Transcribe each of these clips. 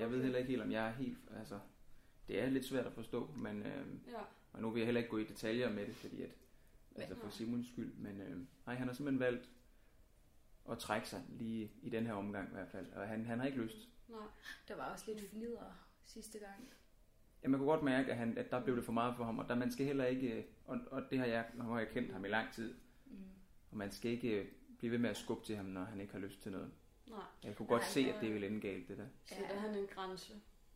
Jeg ved heller ikke helt, om jeg er helt, altså, det er lidt svært at forstå, men, øh, Ja. og nu vil jeg heller ikke gå i detaljer med det, fordi at, altså for. Simons skyld, men øh, nej, han har simpelthen valgt at trække sig lige i den her omgang i hvert fald, og han, han har ikke lyst. Nej. Der var også lidt fnider sidste gang. Ja, man kunne godt mærke, at, han, at der blev det for meget for ham, og der man skal heller ikke, og, og det har jeg, nu har jeg kendt ham i lang tid, Mm. og man skal ikke blive ved med at skubbe til ham, når han ikke har lyst til noget. Nej. Jeg kunne godt Nej, se, at det ville ende galt, det der. Sætter ja. han en grænse.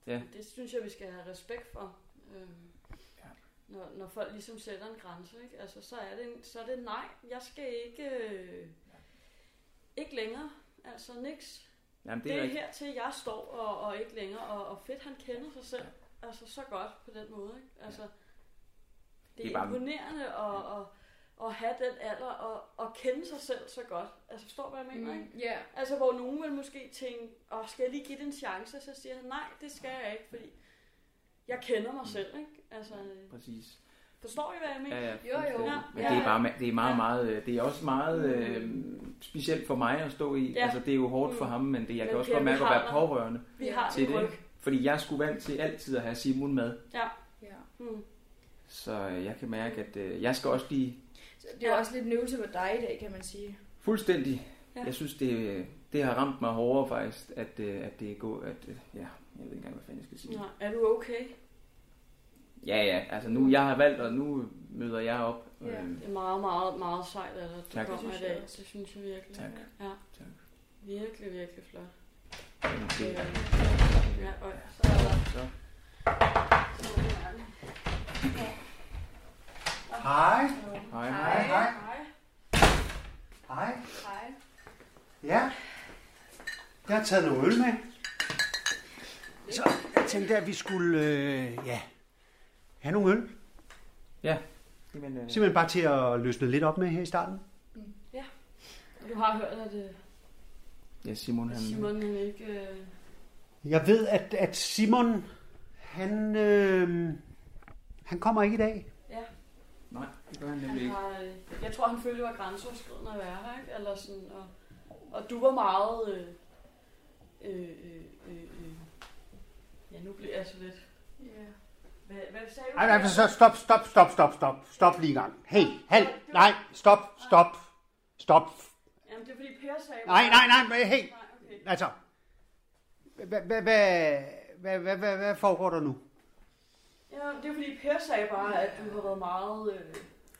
Ja. Det synes jeg, vi skal have respekt for. Øhm, Ja. når, når folk ligesom sætter en grænse, ikke? Altså, så er det, så er det nej, jeg skal ikke, øh, ikke længere. Altså, niks. Jamen, Det det er, er det er rigtigt. hertil, jeg står, og, og ikke længere. Og, og fedt, han kender sig selv. Altså, så godt på den måde, ikke? Altså, det er, Det er bare- imponerende at, at, at have den alder og, og kende sig selv så godt. Altså, forstår du, hvad jeg mener, ikke? Mm. Ja. Altså, hvor nogen vil måske tænke, åh, skal jeg lige give det en chance? Så siger han, nej, det skal jeg ikke, fordi jeg kender mig selv, ikke? Altså, Præcis. forstår I, hvad jeg mener? Ja, ja, Jo, jo. Ja. Men det er, bare, det er meget, Ja. meget, øh, det er også meget øh, specielt for mig at stå i. Ja. Altså, det er jo hårdt for Mm. ham, men det, jeg Men kan også godt mærke at være pårørende Vi har til det. ryg. Fordi jeg skulle vant til altid at have Simon med. Ja. ja. Mm. Så øh, jeg kan mærke, at øh, jeg skal også blive Så det er Ja. også lidt en øvelse dig i dag, kan man sige. fuldstændig... Ja. Jeg synes, det, det har ramt mig hårdere faktisk, at, øh, at det er gået... At, øh, ja, jeg ved ikke engang, hvad fanden jeg skal sige. Nej, er du okay? Ja, ja, altså nu jeg har valgt, og nu møder jeg op. Ja. Øh, Det er meget, meget, meget sejt, at du Tak. kommer i dag. Det synes jeg virkelig. Tak. Ja, tak. virkelig, virkelig flot. Øh, det, ja, og så er der... så. Hej. Hej, Hej. hej. Hej. Hej. Ja. Jeg har taget noget øl med. Så jeg tænkte, at vi skulle øh, ja, have nogle øl. Jamen, øh, Simpelthen bare til at løsne lidt op med her i starten. Du har hørt, at øh, ja, Simon, han... Simon han ikke... Øh, Jeg ved, at, at Simon, han, øh, han kommer ikke i dag. Nej, det gør han han nemlig ikke. har, øh, jeg tror, han følte, det var grænseoverskridende at være her, ikke? Eller sådan, og, og du var meget... Øh, øh, øh, øh, øh, ja, nu bliver jeg så lidt... Ja. Hvad, hvad sagde du? Ej, nej, så stop, stop, stop, stop, stop. Stop lige i gang. Hey, halt. Nej, stop, stop, stop. Jamen, det er fordi Per sagde... Nej, nej, nej, men hey. Nej, okay. Altså, hvad, hvad, hvad, hvad, hvad, hvad, hvad foregår der nu? Ja, det er fordi Per sagde bare, at du har været meget... Øh,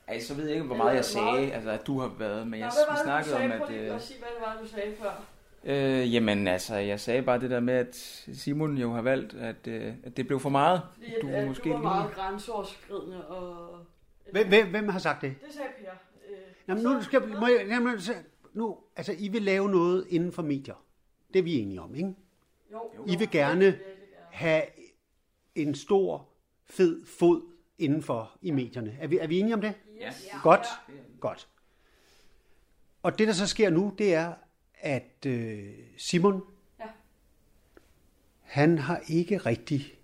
Ej, så ved jeg ikke, hvor meget jeg sagde, altså at du har været, men jeg, vi du snakkede om, sagde? Prøv at... lige Øh, at sige, hvad det var, du sagde før. øh, jamen, altså, jeg sagde bare det der med, at Simon jo har valgt, at, øh, at det blev for meget. Fordi at, Du at måske du var lige- meget grænseoverskridende, og... Hvem, hvem, hvem har sagt det? Det sagde Per. Øh, Jamen, nu skal må jeg, jamen, så- nu, altså, I vil lave noget inden for medier. Det er vi enige om, ikke? Jo, I vil gerne. Have en stor, fed fod indenfor i medierne. Er vi, er vi enige om det? Yes. Ja. Godt, godt. Og det, der så sker nu, det er, at øh, Simon, Ja. han har ikke rigtig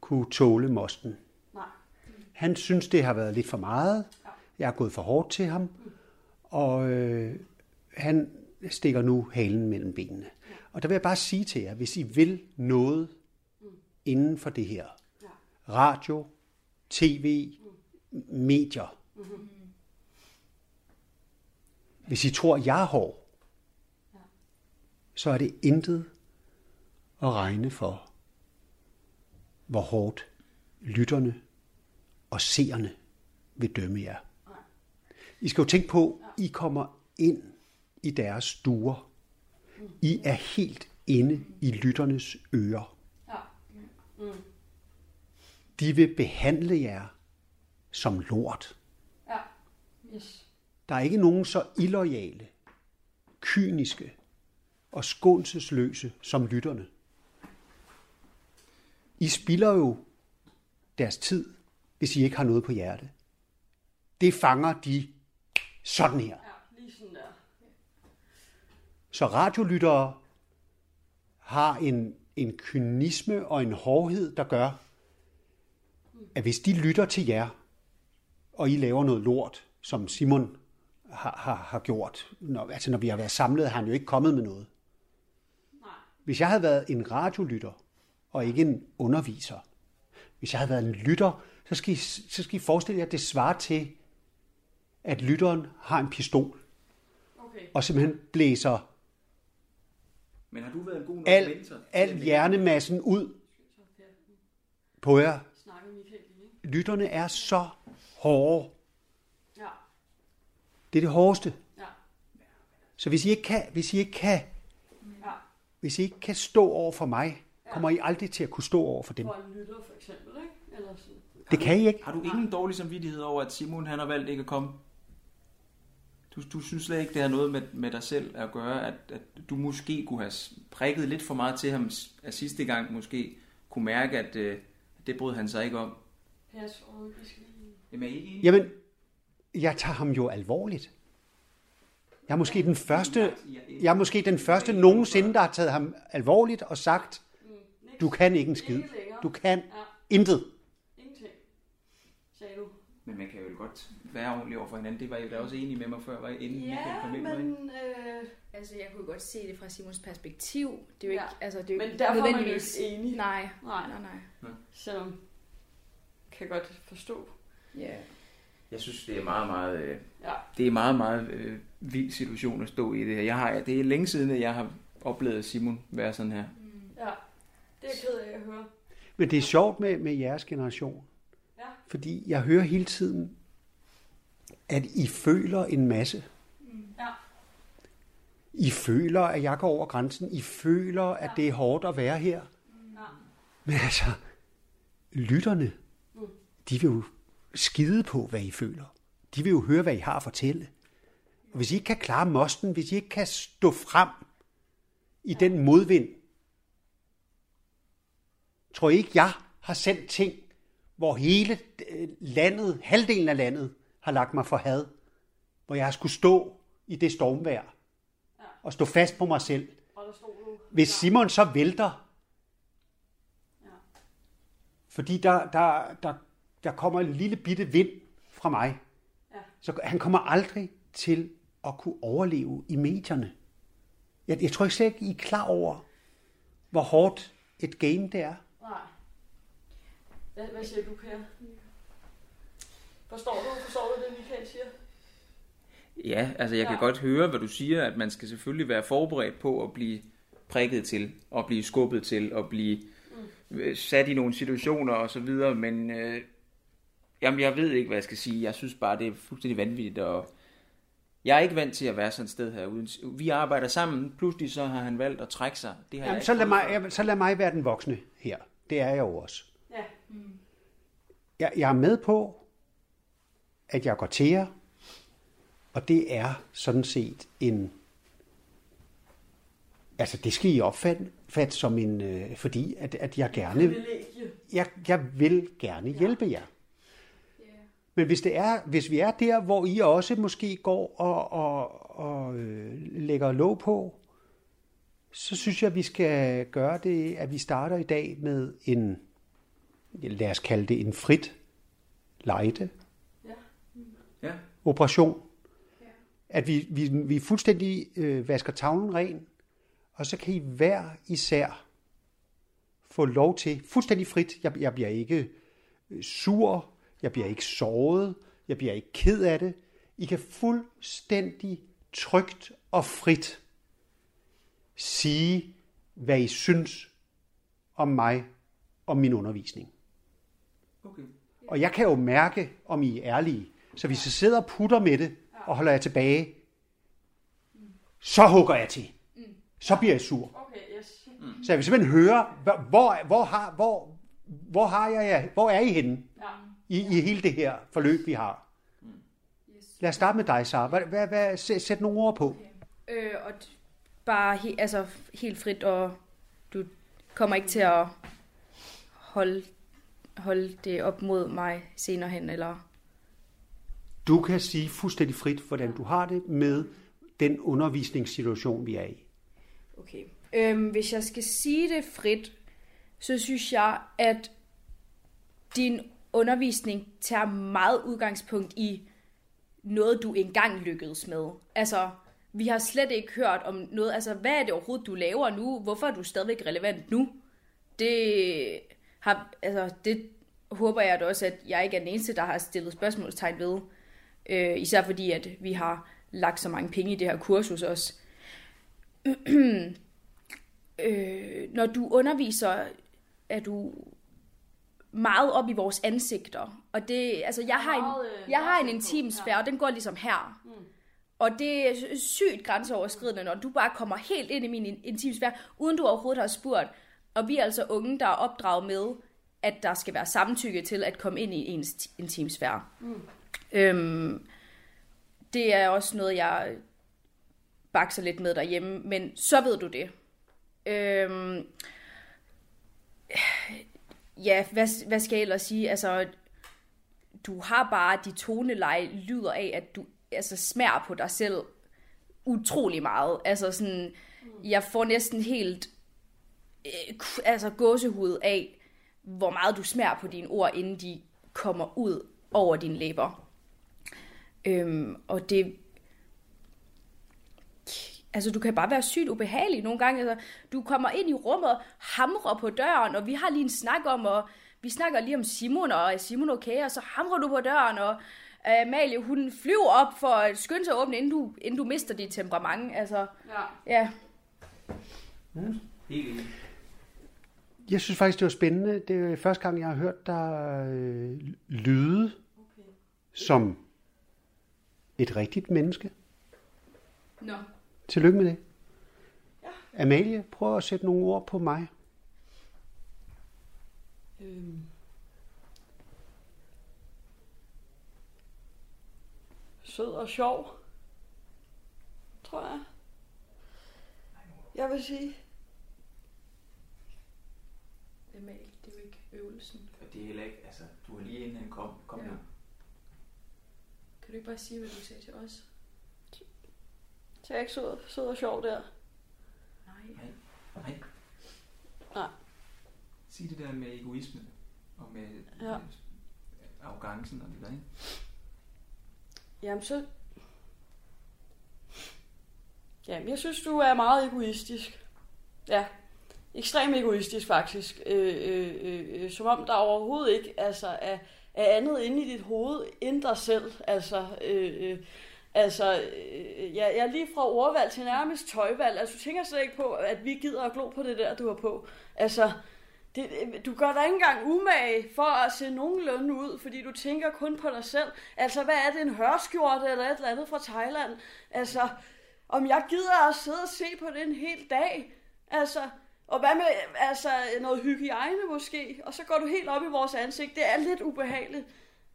kunne tåle mosten. Nej. Han synes, det har været lidt for meget. Ja. Jeg er gået for hårdt til ham. Og øh, han stikker nu halen mellem benene. Og der vil jeg bare sige til jer, hvis I vil noget inden for det her, Ja radio, tv, medier, hvis I tror, jeg er hård, så er det intet at regne for, hvor hårdt lytterne og seerne vil dømme jer. I skal jo tænke på, I kommer ind i deres stuer. I er helt inde i lytternes ører. Ja. Mm. mm. De vil behandle jer som lort. Ja. Yes. Der er ikke nogen så illoyale kyniske og skånselsløse som lytterne. I spilder jo deres tid, hvis I ikke har noget på hjerte. Det fanger de sådan her. Ja, lige sådan der. Så radiolyttere har en, en kynisme og en hårdhed, der gør, at hvis de lytter til jer, og I laver noget lort, som Simon har, har, har gjort, når, altså når vi har været samlet, har han jo ikke kommet med noget. Nej. Hvis jeg havde været en radiolytter, og ikke en underviser, hvis jeg havde været en lytter, så skal I, så skal I forestille jer, at det svarer til, at lytteren har en pistol, Okay. og simpelthen blæser Men har du været en god nok al, mentor? al hjernemassen ud på jer. Snakke med Michael lige, ikke? Lytterne er så hårde. Ja. Det er det hårdeste. Ja. Så hvis I ikke kan, hvis I ikke kan, Ja. hvis I ikke kan stå over for mig, kommer I aldrig til at kunne stå over for dem. For en lytter for eksempel, ikke? Eller sådan. Det kan I ikke. Har du ingen dårlig samvittighed over, at Simon han har valgt ikke at komme? Du, du synes slet ikke, det har noget med, med dig selv at gøre, at, at du måske kunne have prikket lidt for meget til ham at sidste gang måske kunne mærke, at øh, det brød han sig ikke om. Jeg tror, vi skal lige... Jamen er I ikke enige? Jamen, jeg tager ham jo alvorligt. Jeg er måske den første, jeg er måske den første nogensinde, der har taget ham alvorligt og sagt, du kan ikke en skid. Du kan Ja. intet. Ingenting. Sagde du. Men man kan jo godt være ordentlig over for hinanden. Det var I da også enige med mig før, var I inden Michael kom ind, men... Øh, Altså, jeg kunne godt se det fra Simons perspektiv. Det er jo ikke, Ja. altså, det er jo men ikke derfor er man jo ikke enig. Nej, Nej. nej, nej. Selvom kan jeg godt forstå. Ja. Jeg synes, det er meget, meget, øh, Ja. det er meget, meget øh, vild situation at stå i det her. Jeg har, det er længe siden, at jeg har oplevet Simon være sådan her. Ja. Det er jeg ked af at høre. Men det er sjovt med, med jeres generation. Ja. Fordi jeg hører hele tiden, at I føler en masse. Ja. I føler, at jeg går over grænsen. I føler, at det er hårdt at være her. Ja. Men altså, lytterne, de vil jo skide på, hvad I føler. De vil jo høre, hvad I har at fortælle. Og hvis I ikke kan klare mosten, hvis I ikke kan stå frem i den modvind, tror I ikke, jeg har sendt ting, hvor hele øh, landet, halvdelen af landet, har lagt mig for had. Hvor jeg har skulle stå i det stormvejr. Og stå fast på mig selv. Hvis Simon så vælter, Ja. fordi der, der, der, der kommer en lille bitte vind fra mig, Ja. så han kommer aldrig til at kunne overleve i medierne. Jeg, jeg tror ikke slet ikke, I er klar over, hvor hårdt et game det er. Nej. Hvad, hvad siger du, Per? Forstår du, forstår du det, Michael siger? Ja, altså jeg kan Ja. godt høre, hvad du siger, at man skal selvfølgelig være forberedt på at blive prikket til, og blive skubbet til, og blive mm. sat i nogle situationer og så videre, men øh, jamen, jeg ved ikke, hvad jeg skal sige. Jeg synes bare, det er fuldstændig vanvittigt, og jeg er ikke vant til at være sådan et sted her. Uden, vi arbejder sammen, pludselig så har han valgt at trække sig. Det har Jamen, jeg så, lad mig, jamen, så lad mig være den voksne her. Det er jeg jo også. Ja. Jeg, jeg er med på, at jeg går til jer, og det er sådan set en... Altså, det skal I opfatte som en... Øh, fordi, at, at jeg gerne... Jeg, jeg vil gerne hjælpe jer. Men hvis, det er, hvis vi er der, hvor I også måske går og, og, og øh, lægger låg på, så synes jeg, at vi skal gøre det, at vi starter i dag med en, lad os kalde det en frit lejde Ja. operation. At vi, vi, vi fuldstændig øh, vasker tavlen ren, og så kan I hver især få lov til, fuldstændig frit, jeg, jeg bliver ikke øh, sur, jeg bliver ikke såret, jeg bliver ikke ked af det. I kan fuldstændig trygt og frit sige, hvad I synes om mig og min undervisning. Okay. Og jeg kan jo mærke, om I er ærlige. Så hvis I sidder og putter med det, og holder jer tilbage, så hugger jeg til. Så bliver jeg sur. Okay, yes. Så jeg vil simpelthen høre, hvor, hvor, hvor, har, hvor, hvor, har jeg jer, hvor er I henne Ja. I, i hele det her forløb, vi har? Lad os starte med dig, Sara. Hvad, hvad, hvad, sæt, sæt nogle ord på. Øh, og bare he, altså, helt frit, og du kommer ikke til at holde, holde det op mod mig senere hen, eller... Du kan sige fuldstændig frit, hvordan du har det med den undervisningssituation, vi er i. Okay. Øhm, hvis jeg skal sige det frit, så synes jeg, at din undervisning tager meget udgangspunkt i noget, du engang lykkedes med. Altså, vi har slet ikke hørt om noget. Altså, hvad er det overhovedet, du laver nu? Hvorfor er du stadigvæk relevant nu? Det har, altså, det håber jeg da også, at jeg ikke er den eneste, der har stillet spørgsmålstegn ved. Øh, især fordi, at vi har lagt så mange penge i det her kursus også. øh, når du underviser, er du meget op i vores ansigter. Og det, altså, jeg har en, øh, jeg har en intim sfære, og den går ligesom her. Mm. Og det er sygt grænseoverskridende, når du bare kommer helt ind i min in- intim sfære, uden du overhovedet har spurgt. Og vi er altså unge, der er opdraget med, at der skal være samtykke til at komme ind i ens intim sfære. Mm. Øhm, det er også noget, jeg bakser lidt med derhjemme, men så ved du det. Øhm, ja, hvad, hvad skal jeg ellers sige? Altså, du har bare de toneleje lyder af, at du altså, smager på dig selv utrolig meget. Altså sådan, jeg får næsten helt øh, altså gåsehud af, hvor meget du smager på dine ord, inden de kommer ud over dine læber. Øhm, og det... Altså, du kan bare være sygt ubehagelig nogle gange. Altså, du kommer ind i rummet og hamrer på døren, og vi har lige en snak om, og vi snakker lige om Simon, og er Simon okay? Og så hamrer du på døren, og øh, Amalie, hun flyver op for at skynde sig at åbne, inden du, inden du mister dit temperament. Altså, Ja. ja. Enig. Jeg synes faktisk, det var spændende. Det er første gang, jeg har hørt dig øh, lyde Okay. som et rigtigt menneske. Nå. Tillykke med det. Ja. Amalie, prøv at sætte nogle ord på mig. Øhm. Sød og sjov, tror jeg. Jeg vil sige. Amalie, det er jo ikke øvelsen. Og det er heller ikke, altså, du har lige inden han kom, kom Ja. ja. Kan du ikke bare sige, hvad du sagde til os? Så jeg ikke sød, sød og sjov der. Nej. Nej. Nej. Sig det der med egoisme og med, Ja. arrogancen og det der, ikke? Jamen så... Jamen, jeg synes, du er meget egoistisk. Ja, ekstremt egoistisk faktisk. Øh, øh, øh, øh, som om der overhovedet ikke altså, er, er andet inde i dit hoved end dig selv. Altså, øh, øh, altså øh, ja, jeg er lige fra ordvalg til nærmest tøjvalg. Altså, du tænker slet ikke på, at vi gider at glo på det der, du har på. Altså, det, øh, du gør dig ikke engang umage for at se nogenlunde ud, fordi du tænker kun på dig selv. Altså, hvad er det, en hørskjorte eller et eller andet fra Thailand? Altså, om jeg gider at sidde og se på det en hel dag? Altså, og hvad med altså, noget hygiejne måske? Og så går du helt op i vores ansigt. Det er lidt ubehageligt,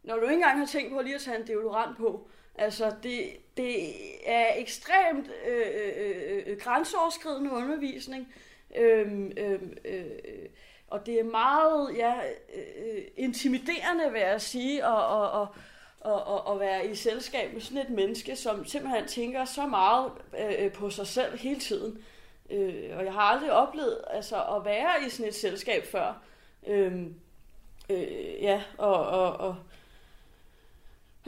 når du ikke engang har tænkt på lige at tage en deodorant på. Altså, det, det er ekstremt øh, øh, øh, øh, grænseoverskridende undervisning. Øhm, øhm, øh, og det er meget ja, øh, øh intimiderende, vil jeg sige, at, og og at, og være i selskab med sådan et menneske, som simpelthen tænker så meget øh, øh, på sig selv hele tiden. Øh, og jeg har aldrig oplevet altså, at være i sådan et selskab før. Øh, øh, ja, og... og, og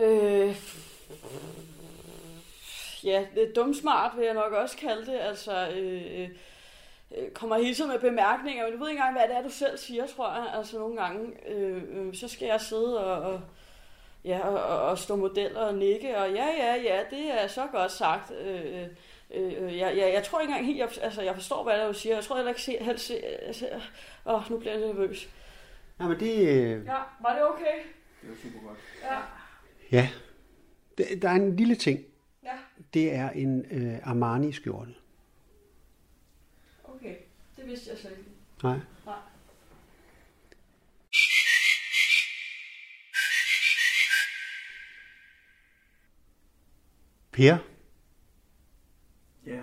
øh, ja, det er dumsmart, vil jeg nok også kalde det. Altså, øh, øh, kommer hele tiden med bemærkninger, men du ved ikke engang, hvad det er, du selv siger, tror jeg. Altså nogle gange, øh, øh, så skal jeg sidde og, og, ja, og, og, stå model og nikke, og ja, ja, ja, det er så godt sagt. Øh, øh, øh, jeg, jeg, jeg tror ikke engang helt, jeg, altså jeg forstår, hvad det er, du siger. Jeg tror heller ikke se, helst se, altså, åh, nu bliver jeg lidt nervøs. Ja, men det, øh, Ja, var det okay? Det var super godt. Ja. ja. Der- er en lille ting. Ja, Det er en øh, Armani-skjorte. okay. Det vidste jeg slet ikke. Nej. Nej. Per, Ja.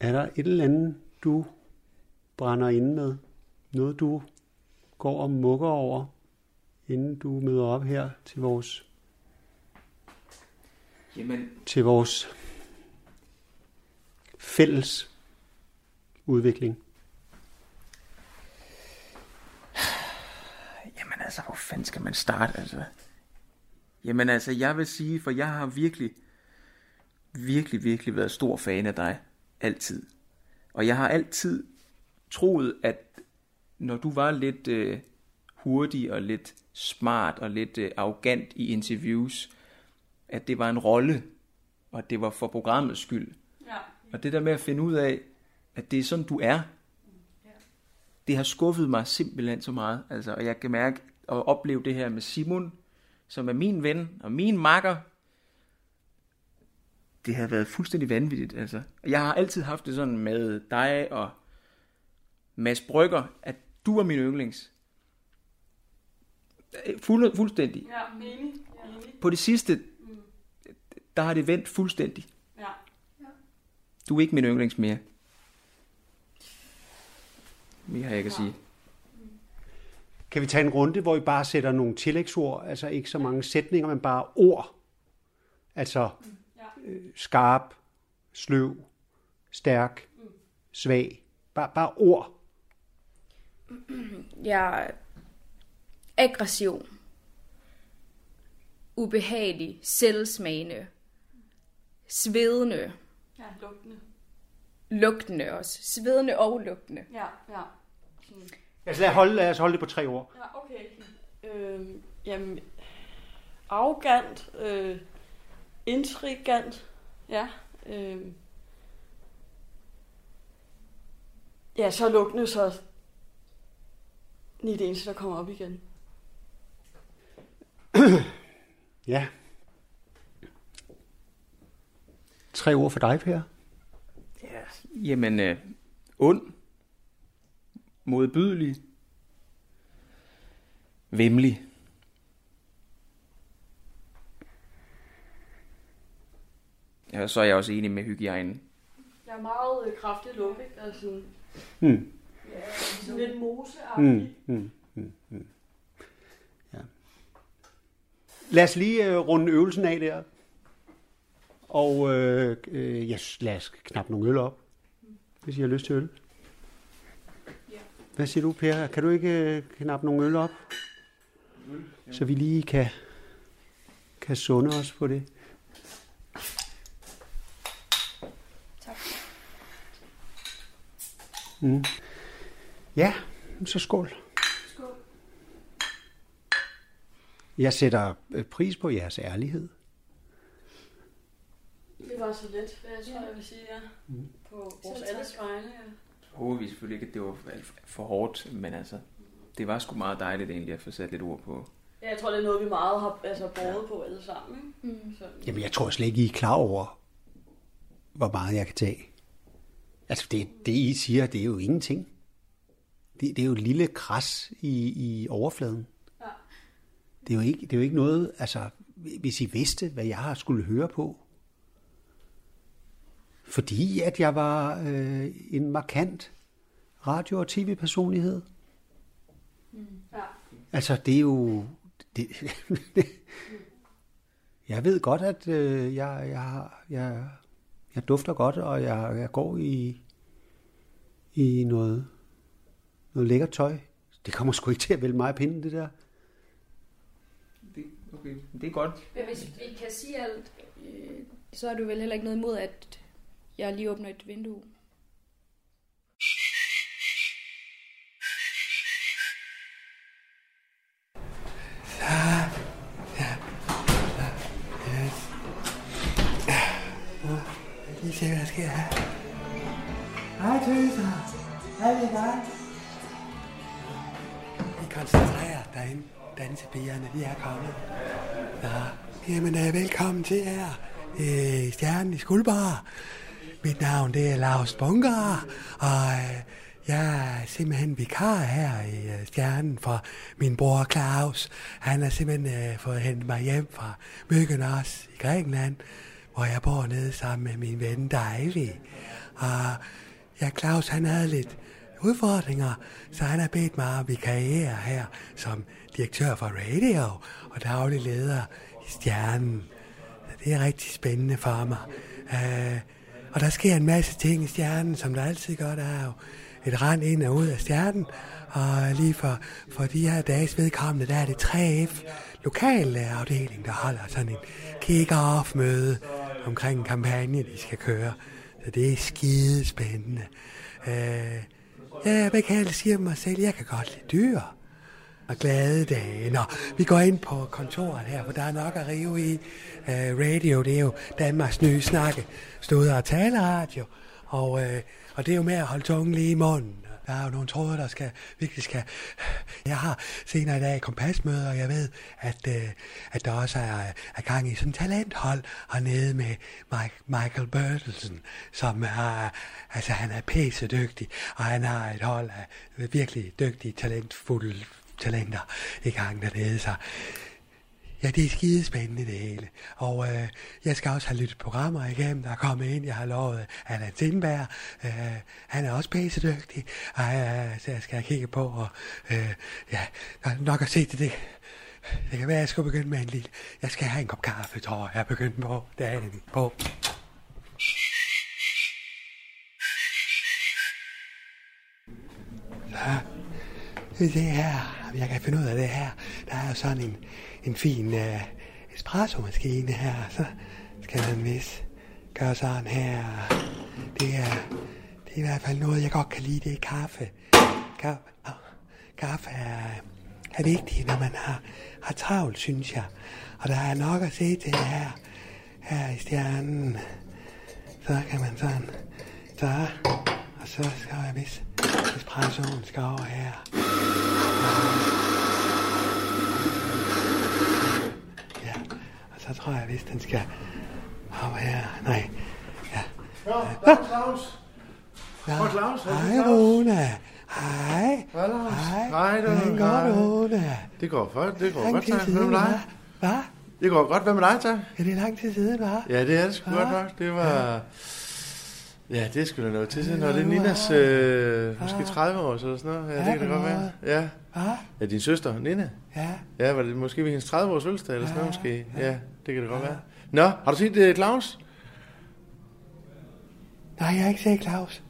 Er der et eller andet, du brænder inde med? Noget, du går og mukker over, inden du møder op her til vores, Jamen, til vores fælles udvikling? Jamen altså, hvor fanden skal man starte, altså? Jamen altså, jeg vil sige, for jeg har virkelig, virkelig, virkelig været stor fan af dig. Altid. Og jeg har altid troet, at når du var lidt øh, hurtig og lidt smart og lidt øh, arrogant i interviews, at det var en rolle, og at det var for programmets skyld. Ja. Og det der med at finde ud af, at det er sådan, du er, det har skuffet mig simpelthen så meget. Altså, og jeg kan mærke og opleve det her med Simon, som er min ven og min makker. Det har været fuldstændig vanvittigt. Altså. Jeg har altid haft det sådan med dig og Mads Brygger, at du er min yndlings. Fuld, fuldstændig. Ja, enig. enig. På det sidste, der har det vendt fuldstændig. Ja. Du er ikke min yndlings mere. Mere har jeg ikke at sige. Kan vi tage en runde, hvor I bare sætter nogle tillægsord, altså ikke så mange sætninger, men bare ord? Altså øh, skarp, sløv, stærk, svag. Bare, bare ord. Jeg er aggressiv, ubehagelig, selvsmagende, svedende, Ja, lugtende. lugtende også. Svedende og lugtende. Ja, ja. Sådan. Altså lad os holde, lad os holde det på tre ord. Ja, okay. Øhm, jamen, arrogant, øh, intrigant, ja. Øh, ja, så lugtende, så lige det eneste, der kommer op igen. Ja. Tre ord for dig, Per. Ja, jamen, øh, ond, modbydelig, vemmelig. Ja, så er jeg også enig med hygiejnen. Jeg er meget øh, kraftig lugt, ikke? Altså, sådan, Mm. ja, sådan lidt mose Mm. Mm. Mm. Mm. Ja. Lad os lige øh, runde øvelsen af der. Og øh, øh, ja, lad os knappe nogle øl op, hvis I har lyst til øl. Hvad siger du, Per? Kan du ikke øh, knappe nogle øl op? Så vi lige kan, kan sunde os på det. Tak. Mm. Ja, så skål. Skål. Jeg sætter øh, pris på jeres ærlighed. Det var så let, hvad jeg tror, jeg vil sige, ja. På vores alles vegne, ja. Håber vi selvfølgelig ikke, at det var alt for hårdt, men altså, det var sgu meget dejligt egentlig at få sat lidt ord på. Ja, jeg tror, det er noget, vi meget har altså, båret på alle sammen, ikke? Mm. Så, Jamen, jeg tror slet ikke, I er klar over, hvor meget jeg kan tage. Altså, det, det I siger, det er jo ingenting. Det, det er jo et lille kras i, i overfladen. Ja. Det er, jo ikke, det er jo ikke noget, altså, hvis I vidste, hvad jeg har skulle høre på. Fordi at jeg var øh, en markant radio- og tv-personlighed. ja. Altså, det er jo... Det, jeg ved godt, at øh, jeg, jeg, har- jeg, jeg dufter godt, og jeg, jeg går i, i noget, noget lækkert tøj. Det kommer sgu ikke til at vælge mig af pinden, det der. Det, okay, det er godt. Men hvis vi kan sige alt, øh, så er du vel heller ikke noget imod, at jeg lige åbner et vindue. Lige se, hvad der sker her. Hej, tøser. Hej med dig. Vi koncentrerer derinde. Dansepigerne, de er kommet. Nå, jamen, øh, velkommen til her. Øh, Stjernen i Skuldbar. Mit navn, det er Lars Bunker, og øh, jeg er simpelthen vikar her i øh, Stjernen for min bror Claus. Han har simpelthen øh, fået hentet mig hjem fra Mykonos i Grækenland hvor jeg bor nede sammen med min ven Davy. Og ja, Claus han havde lidt udfordringer, så han har bedt mig om vikariere her som direktør for radio og daglig leder i Stjernen. Så det er rigtig spændende for mig. Øh, og der sker en masse ting i Stjernen, som der altid gør. Der er jo et rand ind og ud af Stjernen, og lige for, for de her dages vedkommende, der er det 3F lokalafdeling, der holder sådan en kick-off-møde omkring en kampagne, de skal køre. Så det er skide spændende. Uh, øh, ja, hvad kan jeg sige om mig selv? Jeg kan godt lide dyr og glade dage. Nå, vi går ind på kontoret her, for der er nok at rive i. Uh, radio, det er jo Danmarks nye snakke, stod og taleradio, og, uh, og det er jo med at holde tungen lige i munden. Der er jo nogle tråde, der skal, virkelig skal... Jeg har senere i dag kompasmøder, og jeg ved, at, uh, at der også er, er gang i sådan en talenthold hernede med Mike, Michael Bertelsen, som har... altså han er pæse dygtig, og han har et hold af virkelig dygtige, talentfulde talenter i gang dernede, så Ja, det er skide spændende det hele. Og øh, jeg skal også have lyttet programmer igennem, der er kommet ind. Jeg har lovet øh, Allan Sindberg. Øh, han er også pæsedygtig. Øh, så jeg skal kigge på. Og, øh, ja, der er nok at se til det. Det kan være, at jeg skal begynde med en lille... Jeg skal have en kop kaffe, tror jeg. Jeg er begyndt på dagen på. Så det her, jeg kan finde ud af det her. Der er jo sådan en, en fin uh, espresso-maskine her, så skal man vist gøre sådan her. Det er, det er i hvert fald noget, jeg godt kan lide, det er kaffe. Kaffe, oh, kaffe er, er vigtigt, når man har, har travlt, synes jeg. Og der er nok at se til her, her i stjernen. Så kan man sådan, så, og så skal jeg vist, espressoen skal over her. Ja, og så tror jeg vist, den skal over her. Nej, ja. Ja, der er Claus. ja. Er Claus? Hej. Rune. Hej. Hej. Hej, det er hej. Rune? Det går godt, det går godt, tak. Med dig? hva'? Hvad? Det går godt, hvad med dig, tak? Ja, det er lang tid siden, hva'? Ja, det er det sgu godt nok. Det var... Ja, det skulle da noget til siden. Ja, Og det er Ninas øh, måske Ja. 30 år, så sådan noget. Ja, Ja, det kan det godt være. Ja. Ja, din søster, Nina. Ja. Ja, var det måske ved hendes 30 års fødselsdag eller sådan noget Ja, måske? Ja, det kan det godt være. Nå, har du set uh, Claus? Nej, jeg har ikke set Claus.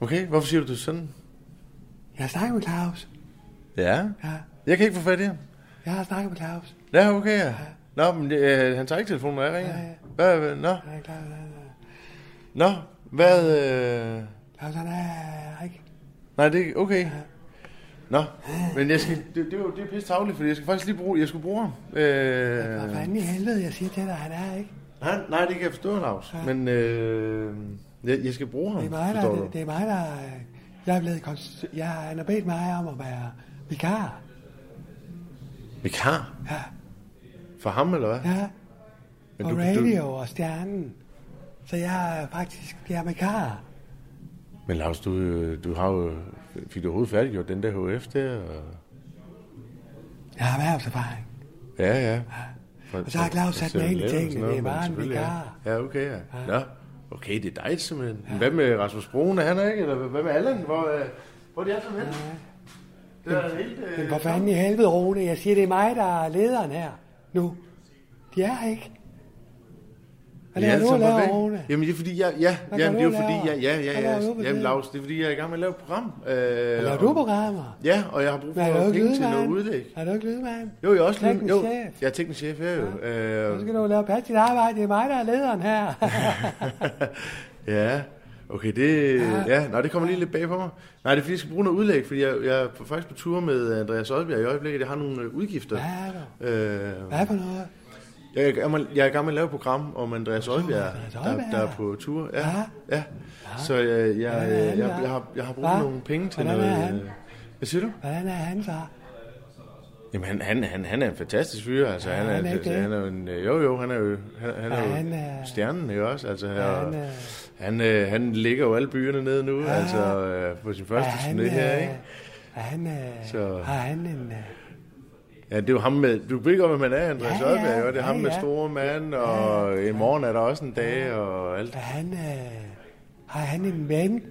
Okay, hvorfor siger du det sådan? Jeg har snakket med Claus. Ja, Ja, jeg kan ikke få fat i ham. jeg har snakket med Claus. Ja, okay, ja. Nå, men øh, han tager ikke telefonen, når jeg ringer. Ja, ja. Hvad, nå, Ja, Claus, han er... nå, hvad, øh, ikke... nej, det er okay. Nå, men jeg skal, det, det, er jo det er pisse tavligt, fordi jeg skal faktisk lige bruge, jeg skulle bruge ham. Øh, Hvad fanden i helvede, jeg siger til dig, han er ikke. nej, nej, det kan jeg forstå, Lars. Ja. Men øh, jeg, jeg skal bruge ham, Det er mig, der, forstår det, du? det er mig, der... Jeg er blevet... konst- Jeg, han har bedt mig om at være vikar. Vikar? Ja, For ham, eller hvad? ja. Men og du- radio du- og stjernen. Så jeg er faktisk... Jeg er vikar. Men Lars, du, du har jo... Fik du overhovedet færdiggjort den der HF der? Og... Jeg har erhvervserfaring. Ja, ja. For, Og så har Claus sat mig ind i tingene. Det er bare en vikar. Ja, ja okay, ja. Nå, okay, det er dig simpelthen. Ja. Hvad med Rasmus Broen, er han er ikke? Eller hvad med Allan? Hvor, øh, hvor er de alle sammen henne? Det er helt... Øh, Men for fanden i helvede, Rune. Jeg siger, det er mig, der er lederen her. Nu. De er ikke. Hvad er laver alle du væk. Rune? Jamen, det er fordi, jeg... Ja, Hvad jamen, det er jo fordi, jeg... Ja, ja, ja. for Jamen? Lars, det er fordi, jeg er i gang med at lave et program. Øh, Laver du programmer? Ja, og jeg har brug for er noget penge til noget lydmand? udlæg. Er du ikke lydmand? Jo, jeg er også Teknisk jo, chef. Jeg er teknisk chef, ja, jo. Så Øh, skal du lave pas dit arbejde. Det er mig, der er lederen her. Ja, okay, det, ja, nej, det kommer lige lidt bag på mig. Nej, det er fordi, jeg skal bruge noget udlæg, fordi jeg, jeg er faktisk på tur med Andreas Odbjerg i øjeblikket. Jeg har nogle øh, udgifter. Hvad er du? Øh, Hvad for noget? Jeg, er med- jeg er i gang med at lave et program om Andreas Andreas der, der er på tur. Ja, Ja. ja. Så jeg, jeg, jeg, jeg, jeg, ja? har, jeg har brug Hva? nogle penge til Hvordan er noget... øh, Hvad siger du? Hvordan er han så? Jamen, han, han, han, han er en fantastisk fyr. Altså, Ja, han, er, han er det. han er jo en, øh, jo, jo, han er jo, han, han er Ja, jo han er- stjernen, ikke også? Altså, Ja, han er- han, øh, han ligger jo alle byerne nede nu, Ja. altså øh, på sin første han, turné her, ikke? Han, øh, Så- har han en, øh, Ja, det er jo ham med, du ved godt, hvad man er, Andreas Ja, ja, Oddberg, og det er ja, ham med ja. store mand, og i morgen er der også en dag, og alt. Han, øh, har han en ven?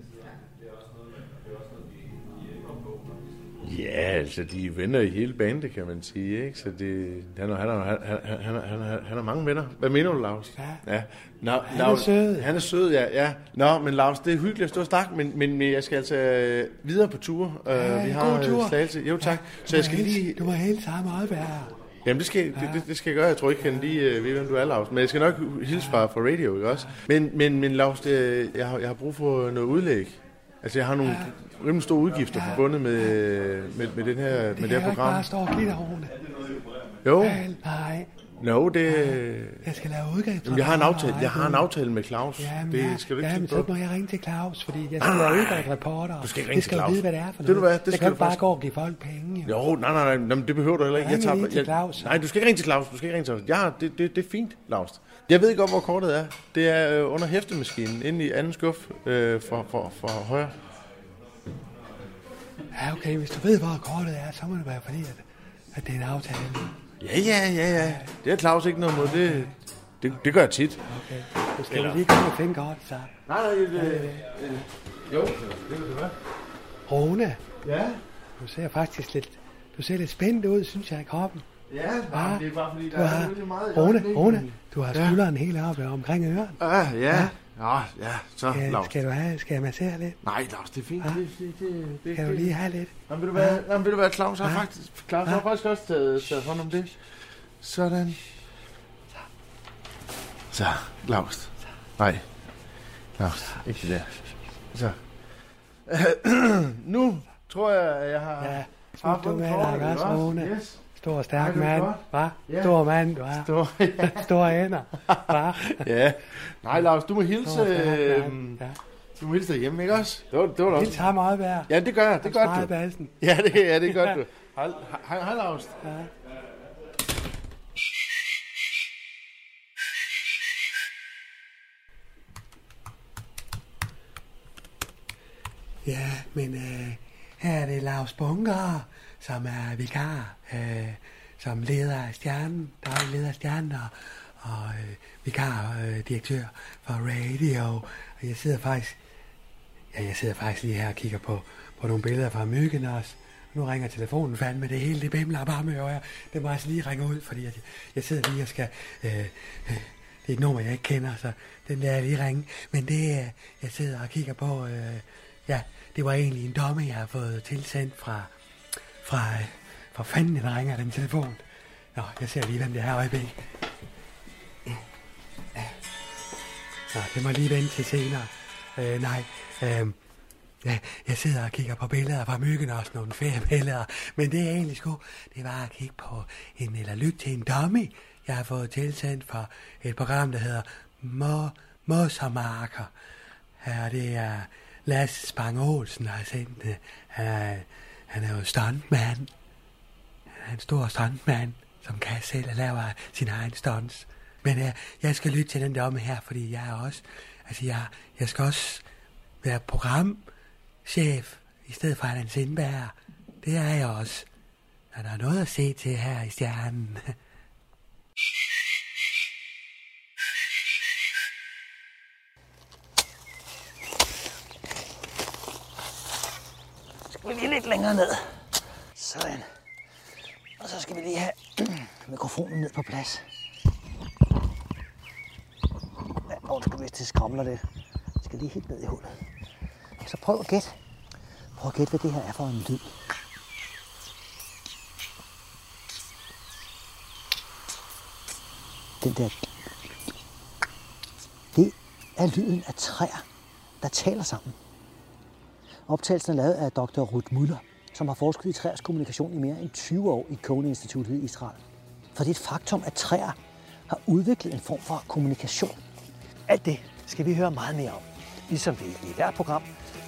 Ja, altså, de er venner i hele bandet, kan man sige, ikke? Så det, han, har- han, har- han, han, han, han, har mange venner. Hvad mener du, Lars? Ja. ja. Nå, Han er sød. Han er sød, ja. ja. Nå, men Lars, det er hyggeligt at stå og snakke, men, men jeg skal altså øh, videre på tur. Ja, Uh, vi har god tur. øh, Slagelse. Jo, tak. Så Du jeg skal hilse- lige... Du må hilse ham Oddberg. Jamen, det skal, det, det, det skal jeg gøre. Jeg tror ikke, han lige øh, ved, hvem du er, Lars. Men jeg skal nok hilse fra, fra radio, ikke også? Men, men, men Lars, det, jeg, har, jeg har brug for noget udlæg. Altså, jeg har nogle rimelig store udgifter forbundet med, med, med, den her, med det kan her jo ikke program. bare stå og. Jo, Vel, nej. no, det... Jeg skal lave udgangsprogram. Jamen, jeg har en aftale, jeg har en aftale med Claus. Jamen, det ja, skal du ikke jamen, så må jeg ringe til Claus, fordi jeg skal lave udgangsreporter. Du skal ikke ringe Det til skal jo Claus. vide, hvad det er for noget. du hvad, det jeg skal kan du bare gå og give folk penge. Jo. Jo, nej, nej, nej, nej, det behøver du heller ikke. Ring tager, lige til Claus. Nej, du skal ikke ringe til Claus. Du skal ikke ringe til Claus. Ja, det, det, det er fint, Claus. Jeg ved godt, hvor kortet er. Det er øh, under hæftemaskinen, inde i anden skuff øh, for, for, for højre. Ja, okay, hvis du ved, hvor kortet er, så må det være fordi, at, at det er en aftale. Ja, ja, ja, ja. Det er Claus ikke noget mod. Det, det, det gør jeg tit. Okay. Så skal du lige komme og finde kort, så. Nej, nej, det, jo, det vil det være. Rune, Ja, du ser faktisk lidt, du ser lidt spændt ud, synes jeg, i kroppen. Ja, Ah, det er bare fordi, Du der er har, virkelig meget... Rune. Rune, du har skulderen helt oppe omkring øren. Ah, ja. Ja, ja, så Skal, Claus. skal du have, skal jeg massere lidt? Nej, Claus, det er fint. Ah. Det, det, det, det, Kan du lige have lidt? Jamen, vil du være, jamen, vil du være Claus har Ja. faktisk, Claus har faktisk også taget, taget hånd om det. Sådan. Så, Claus. Nej, Claus, ikke det der. Så. nu tror jeg, at jeg har... Ja, har smut du med også, Rune. Yes. Stor stærk mand, hva? Ja. Stor mand, du er. Stor, ja. Store hænder, hva? ja. Nej, Lars, du må hilse, Stor og stærk øh, ja. du må hilse derhjemme, ikke også? Det var, det var da Hils ham Oddberg. Ja, det gør jeg, det gør Meget du. Ja, det, ja, det gør du. Hej, hej, hej, Lars. Ja, men øh, her er det Lars Bunker, som er vikar, øh, som leder af Stjernen, der er leder af Stjernen, og, og øh, vikardirektør øh, direktør for radio. Og jeg sidder faktisk, ja, jeg sidder faktisk lige her og kigger på, på nogle billeder fra myggen også. Nu ringer telefonen fandme, det hele det bimler bare med øjer. Det må jeg altså lige ringe ud, fordi jeg, jeg sidder lige og skal... Øh, øh, det er et nummer, jeg ikke kender, så den lader jeg lige ringe. Men det, øh, jeg sidder og kigger på, øh, ja, det var egentlig en domme, jeg har fået tilsendt fra, fra, øh, for fanden, der ringer den telefon. Nå, jeg ser lige, hvem det er øjeblik. Nå, det må lige vente til senere. Øh, nej, øh, ja, jeg sidder og kigger på billeder fra myggen, også nogle feriebilleder. Men det jeg egentlig skulle, det var at kigge på en, eller lytte til en dummy, jeg har fået tilsendt fra et program, der hedder Må, Her det er Lasse Spang Olsen, der har sendt det. Han er, han er jo stuntmand. Er en stor stuntmand, som kan selv lave sin egen stunts. Men jeg, jeg skal lytte til den der om her, fordi jeg er også... Altså, jeg, jeg skal også være programchef, i stedet for Allan Sindberg. Det er jeg også. Og der er noget at se til her i stjernen. skal vi lige lidt længere ned. Sådan. Og så skal vi lige have mikrofonen ned på plads. Ja, og skal hvis det skramler det. Jeg skal lige helt ned i hullet. Så prøv at gætte. Prøv at gætte, hvad det her er for en lyd. Den der... Det er lyden af træer, der taler sammen. Optagelsen er lavet af Dr. Ruth Müller, som har forsket i træers kommunikation i mere end 20 år i Kone-instituttet i Israel. For det er et faktum, at træer har udviklet en form for kommunikation. Alt det skal vi høre meget mere om, ligesom vi i hvert program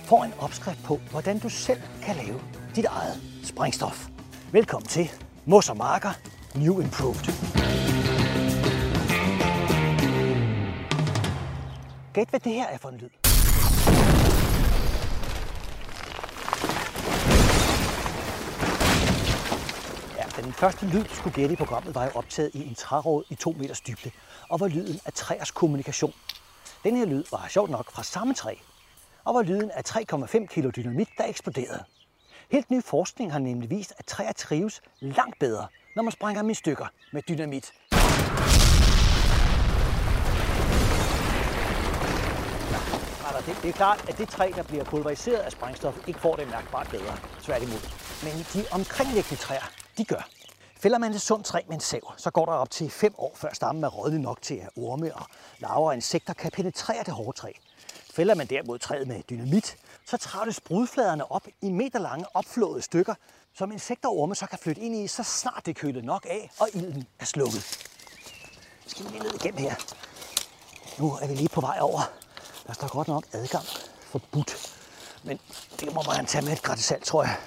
får en opskrift på, hvordan du selv kan lave dit eget sprængstof. Velkommen til Mos og Marker New Improved. Gæt, hvad det her er for en lyd. Den første lyd, du skulle gætte i programmet, var jo optaget i en træråd i to meters dybde, og var lyden af træers kommunikation. Den her lyd var sjovt nok fra samme træ, og var lyden af 3,5 kilo dynamit, der eksploderede. Helt ny forskning har nemlig vist, at træer trives langt bedre, når man sprænger dem i stykker med dynamit. Altså, det, det er klart, at det træ, der bliver pulveriseret af sprængstof, ikke får det mærkbart bedre. Tværtimod. Men de omkringliggende træer, de gør. Fælder man et sundt træ med en sav, så går der op til 5 år, før stammen er rådnet nok til, at orme og larver og insekter kan penetrere det hårde træ. Fælder man derimod træet med dynamit, så træder brudfladerne op i meterlange opflåede stykker, som insekter og orme så kan flytte ind i, så snart det kølet nok af, og ilden er slukket. Skal vi lige ned igennem her. Nu er vi lige på vej over. Der står godt nok adgang forbudt. Men det må man tage med et gratisalt, tror jeg.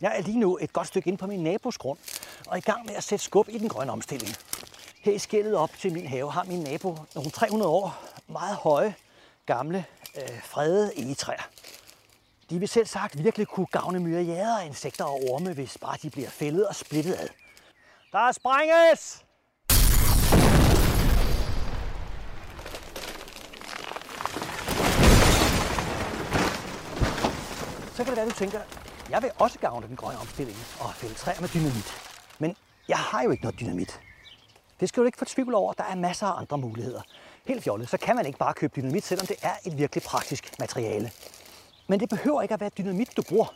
Jeg er lige nu et godt stykke ind på min nabos grund, og i gang med at sætte skub i den grønne omstilling. Her i skældet op til min have har min nabo nogle 300 år meget høje, gamle, øh, fredede egetræer. De vil selv sagt virkelig kunne gavne myriader af insekter og orme, hvis bare de bliver fældet og splittet ad. Der sprænges! Så kan det være, du tænker, jeg vil også gavne den grønne omstilling og fælde træer med dynamit. Men jeg har jo ikke noget dynamit. Det skal du ikke få tvivl over. Der er masser af andre muligheder. Helt fjollet, så kan man ikke bare købe dynamit, selvom det er et virkelig praktisk materiale. Men det behøver ikke at være dynamit, du bruger.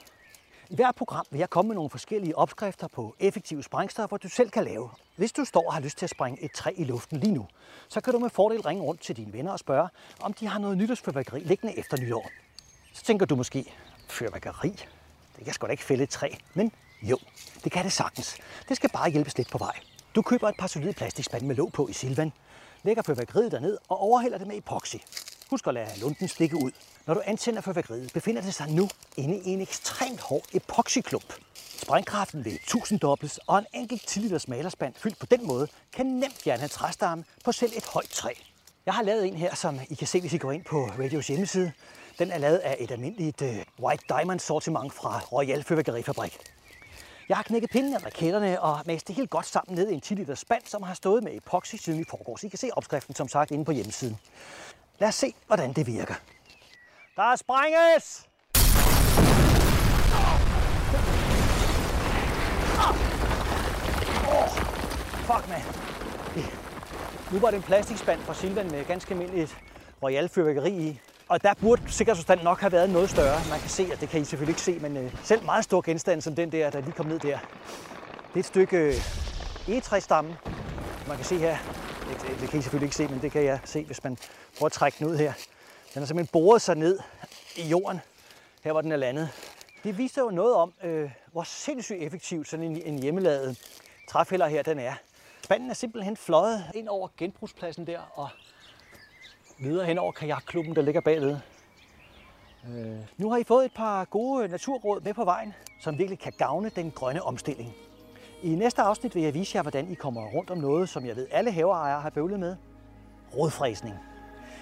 I hvert program vil jeg komme med nogle forskellige opskrifter på effektive sprængstoffer, du selv kan lave. Hvis du står og har lyst til at sprænge et træ i luften lige nu, så kan du med fordel ringe rundt til dine venner og spørge, om de har noget nytårsfyrværkeri liggende efter nytår. Så tænker du måske, fyrværkeri? Det kan sgu da ikke fælde et træ. Men jo, det kan det sagtens. Det skal bare hjælpes lidt på vej. Du køber et par solide plastikspande med låg på i Silvan, lægger fyrværkeriet derned og overhælder det med epoxy. Husk at lade lunden stikke ud. Når du antænder fyrværkeriet, befinder det sig nu inde i en ekstremt hård epoxyklump. Sprængkraften vil 1000 dobles, og en enkelt 10 liters malerspand fyldt på den måde kan nemt fjerne en træstamme på selv et højt træ. Jeg har lavet en her, som I kan se, hvis I går ind på Radios hjemmeside. Den er lavet af et almindeligt uh, White Diamond sortiment fra Royal Fyrværkerifabrik. Jeg har knækket pinden af raketterne og mast det helt godt sammen ned i en 10 liter spand, som har stået med epoxy siden i forgårs. I kan se opskriften som sagt inde på hjemmesiden. Lad os se, hvordan det virker. Der sprænges! Oh, fuck, man. Nu var det en plastikspand fra Silvan med ganske almindeligt royal fyrværkeri i. Og der burde sikkerhedsforstanden nok have været noget større. Man kan se, at det kan I selvfølgelig ikke se, men øh, selv meget stor genstand som den der, der lige kom ned der. Det er et stykke øh, egetræstamme. Man kan se her, det, det kan I selvfølgelig ikke se, men det kan jeg se, hvis man prøver at trække den ud her. Den har simpelthen boret sig ned i jorden, her hvor den er landet. Det viser jo noget om, øh, hvor sindssygt effektiv sådan en, en hjemmelavet træfælder her den er. Spanden er simpelthen fløjet ind over genbrugspladsen der og videre hen over kajakklubben, der ligger bagved. Øh, nu har I fået et par gode naturråd med på vejen, som virkelig kan gavne den grønne omstilling. I næste afsnit vil jeg vise jer, hvordan I kommer rundt om noget, som jeg ved alle haveejere har bøvlet med. Rådfræsning.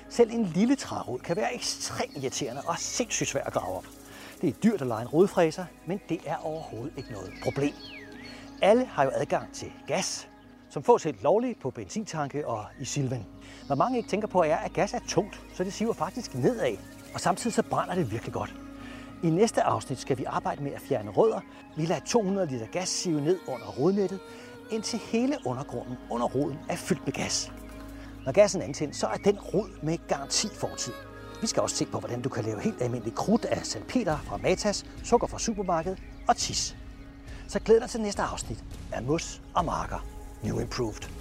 Selv en lille trærod kan være ekstremt irriterende og sindssygt svær at grave op. Det er dyrt at lege en rodfræser, men det er overhovedet ikke noget problem. Alle har jo adgang til gas, som fås helt lovligt på benzintanke og i Silvan. Hvad mange ikke tænker på er, at gas er tungt, så det siver faktisk nedad, og samtidig så brænder det virkelig godt. I næste afsnit skal vi arbejde med at fjerne rødder. Vi lader 200 liter gas sive ned under rodnettet, indtil hele undergrunden under roden er fyldt med gas. Når gassen er antændt, så er den rod med garanti fortid. Vi skal også se på, hvordan du kan lave helt almindelig krudt af salpeter fra Matas, sukker fra supermarkedet og tis. Så glæder dig til næste afsnit af Mus og Marker New Improved.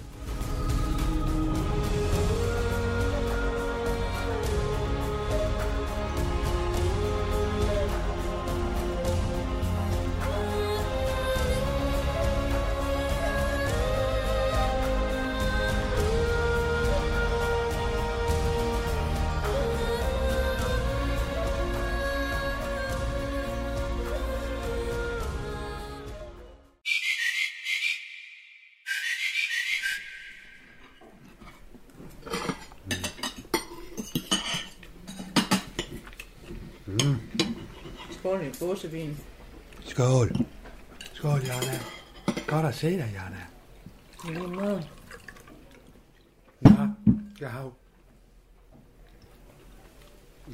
Skål i gåsevin. Skål. Skål, Jonna. Godt at se dig, Jana. I lige måde. Nå, jeg har jo...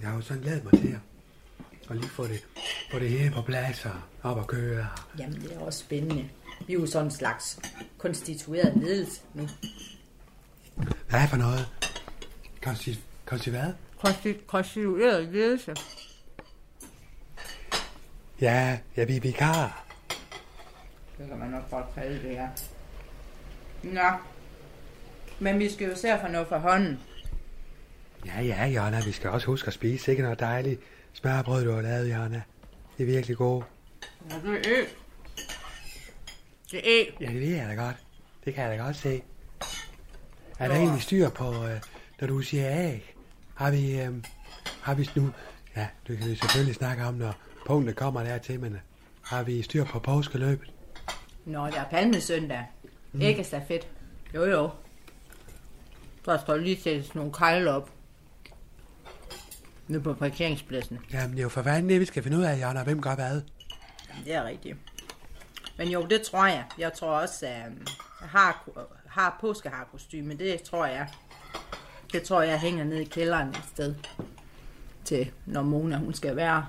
Jeg har jo sådan glædet mig til at, at lige få det, få det hele på plads og op og køre. Jamen, det er også spændende. Vi er jo sådan en slags konstitueret ledelse nu. Hvad er for noget? Konsti, konsti hvad? Konsti- konstitueret ledelse. Ja, jeg er vikar. Det kan man nok godt kalde det, ja. Nå. Men vi skal jo se for noget for hånden. Ja, ja, Jonna, vi skal også huske at spise. Ikke noget dejligt smørbrød, du har lavet, Jonna. Det er virkelig gode. Ja, det er æg. Det er æg. Ja, det ved jeg da godt. Det kan jeg da godt se. Er der egentlig styr på, øh, når du siger æg? Har vi, øh, har vi nu... Ja, det kan vi selvfølgelig snakke om, når punktet kommer dertil, men øh, har vi styr på påskeløbet? Nå, det er palmesøndag. Mm. Æggestafet. Jo, jo. Der skal lige sættes nogle kejler op. Nu på parkeringspladsen. Jamen, det er jo for fanden det, vi skal finde ud af, Jonna. Hvem gør hvad? Jamen, det er rigtigt. Men jo, det tror jeg. Jeg tror også, at um, har, har påskeharkostyme, det tror jeg. Det tror jeg hænger nede i kælderen et sted. Til når Mona hun skal være.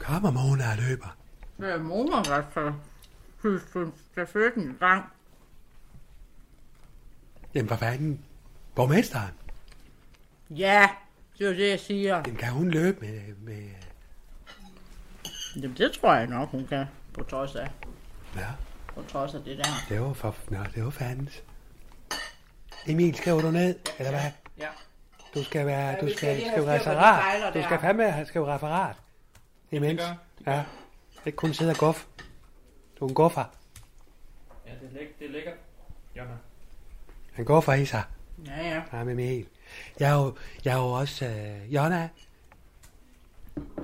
Kommer Mona løber. Det er Mona, der skal huske stafetten i gang. Jamen, for fanden. Borgmesteren. Ja, det er det, jeg siger. Jamen, kan hun løbe med... med... Jamen, det tror jeg nok, hun kan. På trods af, Ja, på trods af det der. det var for... Nå, det var fandens. Emil, skriver du ned, eller hvad? Ja. Du skal være, du skal skal skrive referat. Du skal fandme skrive referat. Imens. Det gør Ja. Ikke kun sidde og guf. Du er en guffer. Ja, det er, læk- det er lækkert. Jonna. Han guffer i sig. Ja, ja. Ja, med Emil. Jeg er jo, jeg er jo også... Øh, Jonna.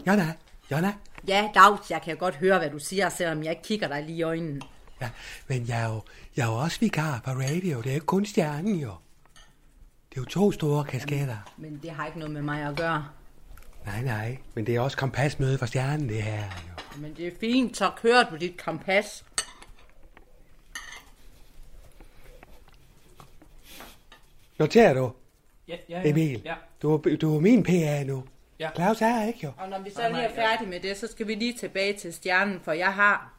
Jonna. Jonna. Ja, Dags, jeg kan godt høre, hvad du siger, selvom jeg ikke kigger dig lige i øjnene. Ja, men jeg er, jo, jeg er jo også vikar på radio. Det er jo ikke kun stjernen, jo. Det er jo to store kasketter. Men det har ikke noget med mig at gøre. Nej, nej. Men det er også kompasmøde for stjernen, det her. Jo. Men det er fint, så kører du dit kompas. Noterer du, Ja, ja, Emil? Ja. Du, er- du er min PA nu. Ja. Claus er her ikke, jo. Og når vi så lige er ja. færdige med det, så skal vi lige tilbage til stjernen, for jeg har,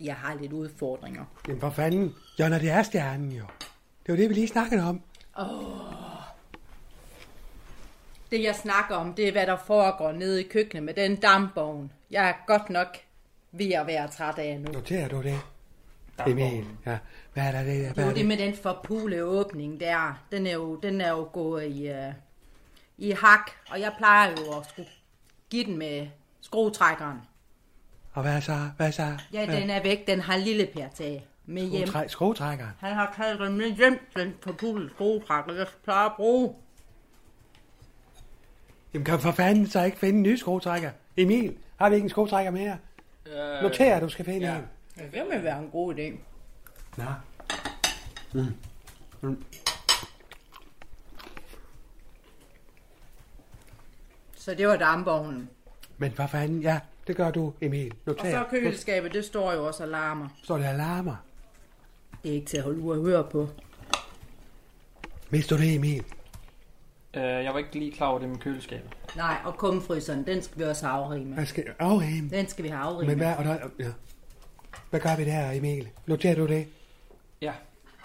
jeg har lidt udfordringer. Jamen for fanden. Jonna, det er stjernen, jo. Det var det, vi lige snakkede om. Det jeg snakker om, det er, hvad der foregår nede i køkkenet med den dampvogn. Jeg er godt nok ved at være træt af nu. Noterer du det? Emil, ja. Hvad er der det? Det Hvad er er jo det med den forpule åbning der. Den er jo, den er jo gået i, uh, i hak, og jeg plejer jo at skulle give den med skruetrækkeren. Og hvad så? Hvad så? Ja, den er væk. Den har lille Per taget med hjem. Skruetræ- skruetrækkeren. Han har kaldt den med hjem, den forpulede skruetrækker, jeg plejer at bruge. Jamen kan for fanden så ikke finde en ny skruetrækker? Emil, har vi ikke en skruetrækker mere? Øh, Noter, at du skal finde ja. en. Det vil være en god idé. Nå. Så det var dampvognen. Men for fanden, ja, det gør du, Emil. Og Noter. så køleskabet, det står jo også alarmer. Står der alarmer? Det er ikke til at holde ud at høre på. Vidste du det, Emil? Øh, jeg var ikke lige klar over det med køleskabet. Nej, og kumfryseren, den skal vi også have afrime. Hvad skal... Afrime. Den skal vi have afrime. Men hvad, og der, ja. hvad gør vi der, Emil? Noterer du det? Ja,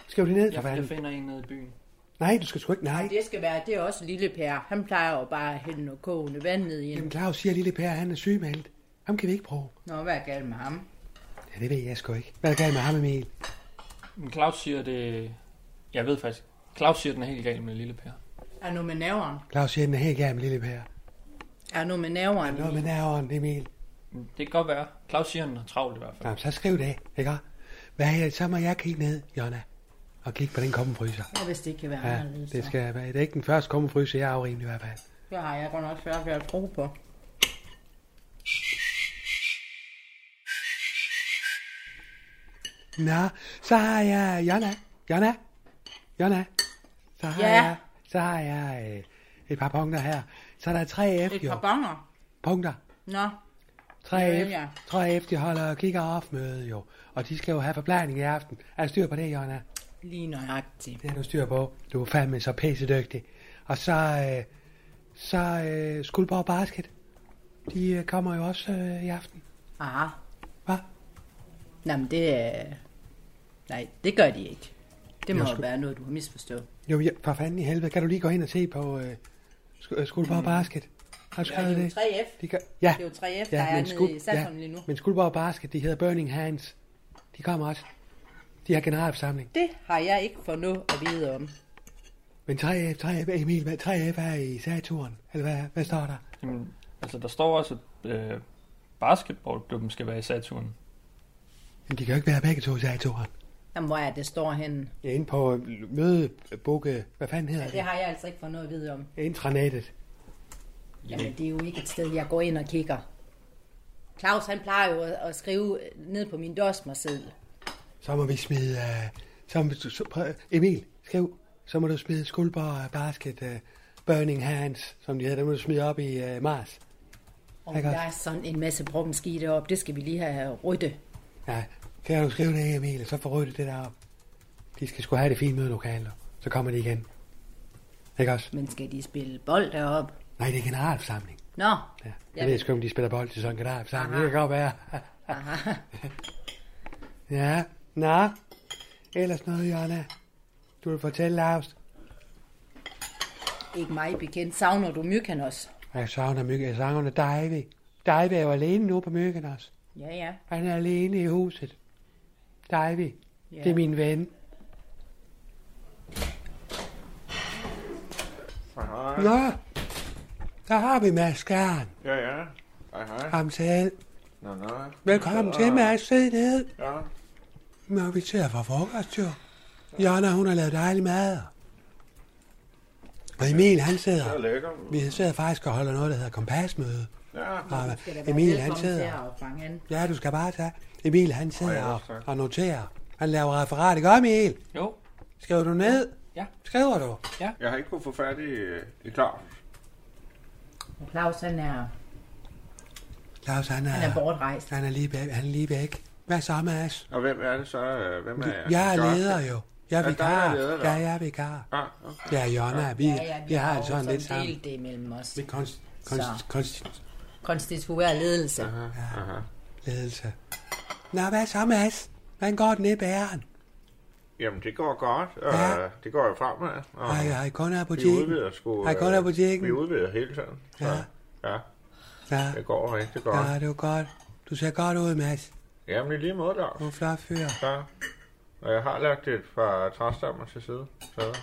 Skriv det ned, jeg, jeg finder en nede i byen. Nej, du skal sgu ikke, nej. Det skal være, det er også lille Per. Han plejer jo bare at hælde noget kogende vand ned i Jamen, en. Claus siger, at lille Per, han er sygemeldt. Ham kan vi ikke bruge. Nå, hvad er galt med ham? Ja, det ved jeg sgu ikke. Hvad er galt med ham, Emil? Men Claus siger det... Jeg ved faktisk. Claus siger, den er helt galt med lille Per. Er nu med nerveren? Claus siger, den er helt galt med lille Per. Er nu med nerveren? Noget med nerven, Emil. Det kan godt være. Claus siger, den er travlt i hvert fald. Nå, så skriv det, ikke? Hvad er det? Så må jeg kigge ned, Jonna, og kigge på den kommefryser. Vidste ikke, det kan være Ja, anderledes. det skal være. Det er ikke den første kommefryser, jeg er afrimet i hvert fald. Det har jeg godt nok svært ved at tro på. Nå, så har jeg Jonna. Jonna. Jonna. Så har Ja. jeg, så har jeg øh, et par punkter her. Så er der tre F, Et jo. par bonger. Punkter. Nå, 3F, Ja, 3F, de holder kick-off-møde jo. Og de skal jo have forplejning i aften. Er du styr på det, Jonna? Lige nøjagtigt. Det er du styr på. Du er fandme så pisse dygtig. Og så, øh, så øh, Skuldborg Basket. De øh, kommer jo også øh, i aften. Aha. Hvad? Nå, men det er... Nej, det gør de ikke. Det må jo skulle- være noget, du har misforstået. Jo, ja, for fanden i helvede. Kan du lige gå ind og se på øh, Sk- øh, Skuldborg Basket? Har du Ja, skrevet det er det? jo 3F. De kan, ja. Det er jo 3F, der er nede i Sandholm lige nu. Men Skuldborg Basket, de hedder Burning Hands. De kommer også. De har generalforsamling. Det har jeg ikke fået noget at vide om. Men 3F, 3F, Emil, hvad 3F er i Saturn? Eller hvad, hvad står der? Jamen, altså, der står også, at øh, basketballklubben skal være i Saturn. Men de kan jo ikke være begge to i Saturn. Jamen, hvor er det står henne? Er inde på mødebukke, hvad fanden hedder Ja, det det? har jeg altså ikke fået noget at vide om. Intranettet. Jamen, det er jo ikke et sted, jeg går ind og kigger. Claus, han plejer jo at, skrive ned på min dosmerseddel. Så må vi smide... Uh, så, må, så, prøv, Emil, skriv. Så må du smide Skuldborg Basket uh, Burning Hands, som de hedder. Det må du smide op i uh, Mars. Og der er sådan en masse brumski deroppe. Det skal vi lige have ryddet. Ja, kan du skrive det, Emil, og så får det der op. De skal sgu have det fine mødelokale, så kommer de igen. Ikke også? Men skal de spille bold deroppe? Nej, det er generalforsamling. Nå, Ja. Jeg Jamen. ved sgu, om de spiller bold til sådan en generalforsamling. Aha. Det kan godt være. aha. Ja, nå. Ellers noget, Jonna. Du vil fortælle, Lars. Ikke mig bekendt. Savner du Myrkan også? Jeg savner mygge. Jeg savner Davy. Davy er jo alene nu på myggen også. Ja, ja. Han er alene i huset. Davy. Ja. Det er min ven. Hej. Nå, der har vi Mads Skjern. Ja, ja. Hej, hej. Ham selv. Nå, nå. Velkommen til, Mads. Sid ned. Ja. Nå, vi ser for frokost, jo. Jonna, hun har lavet dejlig mad. Og Emil, han Det er sidder... lækker. Vi sidder faktisk og holder noget, der hedder kompasmøde. Ja. Og da være Emil, han sidder... at fange an. Ja, du skal bare tage. Emil, han sidder ja, og, og noterer. Han laver referat, ikke Emil? Jo, Skriver du ned? Ja. Skriver du? Jeg har ikke kunnet få fat i, i klar. Og Claus, han er, Claus, han er, han er bortrejst. han er, lige, væk, han er lige væk. Hvad så, Mads? Og hvem er det så? øh, Hvem er jeg? Jeg er leder jo. Jeg er Ja, der er vikar. Ja, jeg er vikar. Ah, okay. Ja, Jonna, vi, Ja, ja, vi, vi har har sådan lidt sammen. det mellem os. Vi konst, konst, konst, Konstitueret ledelse. Aha, aha. ledelse. Nå, hvad så, Mads? Hvordan går det ned bæren? Jamen, det går godt. og Ja. Det går jo fremad. og Har I, har I kun af Vi udvider sgu... Har I kun øh, af butikken? Vi udvider hele tiden. Så, Ja. ja. Ja, Det går rigtig godt. ja, det var godt. Du ser godt ud, Mads. Jamen, i lige måde, Du er Lars. flot fyr. Ja. Og jeg har lagt et par træstammer til side. Så,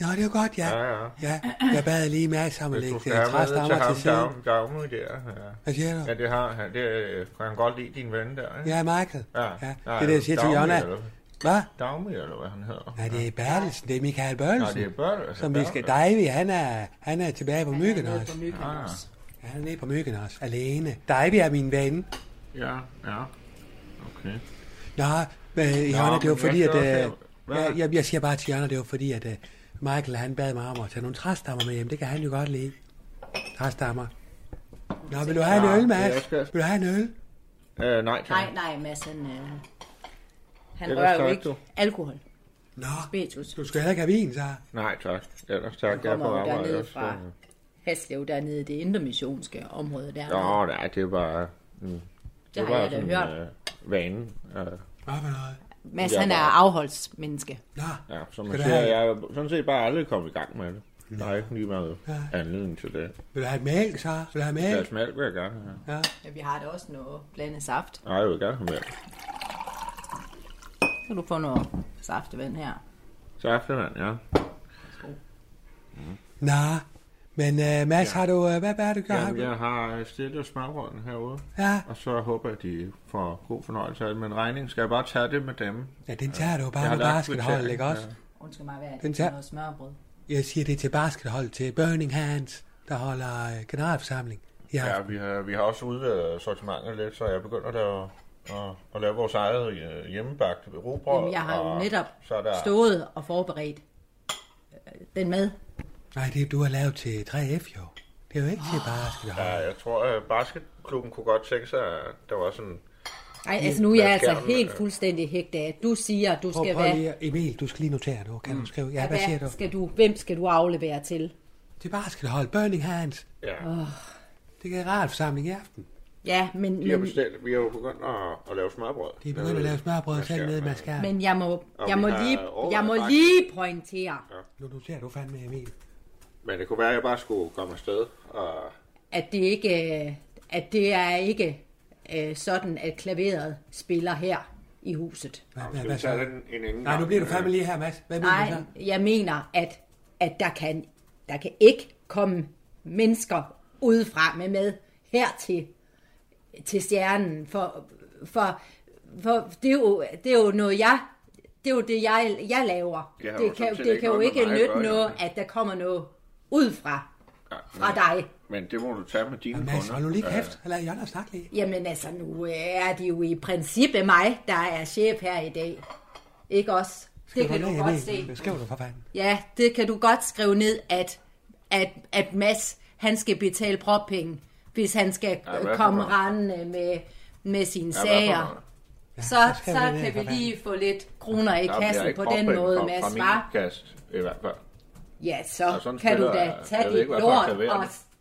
Nå, det var godt, ja. ja, ja. Ja, jeg bad lige Mads om at Hvis du lægge skal det have med til træstammer ham, til siden. Gavme, Gavme der. Ja. Hvad siger du? ja, det har han. Det øh, kan han godt lide, din ven der. Ikke? Ja, Michael. Ja. Ja, Nej, det er det, jeg siger til Jonna. eller- Hvad? Dagmy, eller hvad han hedder. Nej, det er Bertelsen. Det er Michael Nej, Børnsen. det er børn. Altså, Som vi skal Davy, han er, han er tilbage på myggen Nede også. på myggen Ah. også. Ja, han er nede på myggen også. Alene. Davy er min ven. Ja, ja. Okay. Nå, øh, Jonna, det var men fordi, jeg at... Øh, jeg, jeg, jeg siger bare til Jonna, det var fordi, at øh, Michael, han bad mig om at tage nogle træstammer med hjem. Det kan han jo godt lide. Træstammer. Nå, vil du have en øl, Mads? skal- Vil du have en øl? Øh, nej, tak. Nej, nej, Mads, han, øh, han Ellers rører jo ikke du. alkohol. Nå, Spiritus. du skal heller ikke have vin, så. Nej, tak. Ellers tak. Han Jeg er på kommer jo arbejde dernede også. fra Haslev, dernede i det intermissionske område der. Nå, nej, det er bare... Mm, det, Det er har bare jeg da hørt. Øh, vanen. Øh, Hvad for noget? Mads, Jeg han er bare- afholdsmenneske. Nå, ja, som man siger, have- jeg er sådan set bare aldrig kommet i gang med det. Der er ikke lige meget Ja. anledning til det. vil du have mælk, så? Vil du have mælk? Glas mælk vil jeg gerne have. Ja. Ja, vi har da også noget blandet saft. Nej, jeg vil gerne have mælk. Så kan du få noget saftevand her. Saftevand, ja. Nå, men uh, Mads, har du... Uh, hvad, hvad har du gjort? Jamen, jeg har stillet smørbrøden herude, Ja. og så håber jeg, at de får god fornøjelse af det. Men regningen skal jeg bare tage det med dem. ja, den tager du Jeg bare med basketholdet, ikke også? ja. Undskyld mig, hvad er Den det tager- for noget smørbrød? Jeg siger det til baskethold, til Burning Hands, der holder uh, generalforsamling. Ja, Ja, vi har, vi har også udvidet sortimentet lidt, så jeg begynder der at, at, at lave vores eget øh, hjemmebagte robrød. Jamen, jeg har jo og netop så er der, stået og forberedt øh, den mad. Nej, det du har lavet til 3F jo. Det er jo ikke til baskethold. Ja, jeg tror, at basketklubben kunne godt tænke sig, at der var sådan... Ej, altså nu er jeg altså helt øh, fuldstændig hægtet af. Du siger, at du Prøv, skal prøv være... lige, Emil, du skal lige notere nu. Kan du skrive? Ja, hvad siger du? Skal du, hvem skal du aflevere til? Det er baskethold. Burning Hands. Ja. Oh. Det er generalforsamling i aften. Ja, men, De har bestilt, vi har jo begyndt at, at lave smørbrød. De er begyndt at lave smørbrød selv i Maskær. men jeg må, jeg må lige, jeg må lige pointere, Nu noterer du fandme, Emil. Men det kunne være, at jeg bare skulle komme afsted. Og... at det ikke, øh, at det er ikke øh, sådan, at klaveret spiller her i huset. Hvad, hvad, hvad så? den en ingen Nej, nu bliver du fandme lige her, Mads. Hvad mener du Nej, så? jeg mener, at, at der, kan, der kan ikke komme mennesker udefra med med her til, til stjernen, for, for, for det, er jo, det er jo noget, jeg det er jo det, jeg, jeg laver. Det har det kan, det kan jo ikke nytte noget, at der kommer noget udefra Ja, fra dig. Men det må du tage med dine Mads, kunder. nu lige kæft. Lad Jonna snakke lige. Jamen altså, nu øh, er det jo i princippet mig, der er chef her i dag. Ikke også? Det kan du godt se. Det skriver du for fanden. Ja, det kan du godt skrive ned, at, at, at Mads, han skal betale proppenge, hvis han skal Ja, ja, komme rendende med, med sine Ja, ja, sager. noget? så, så så kan for vi lige få lidt kroner i kassen på den måde, fra, Mads, fra min var. kasse, i hvert fald. Ja, så kan du spiller da jeg- tage dit ikke, lort og, det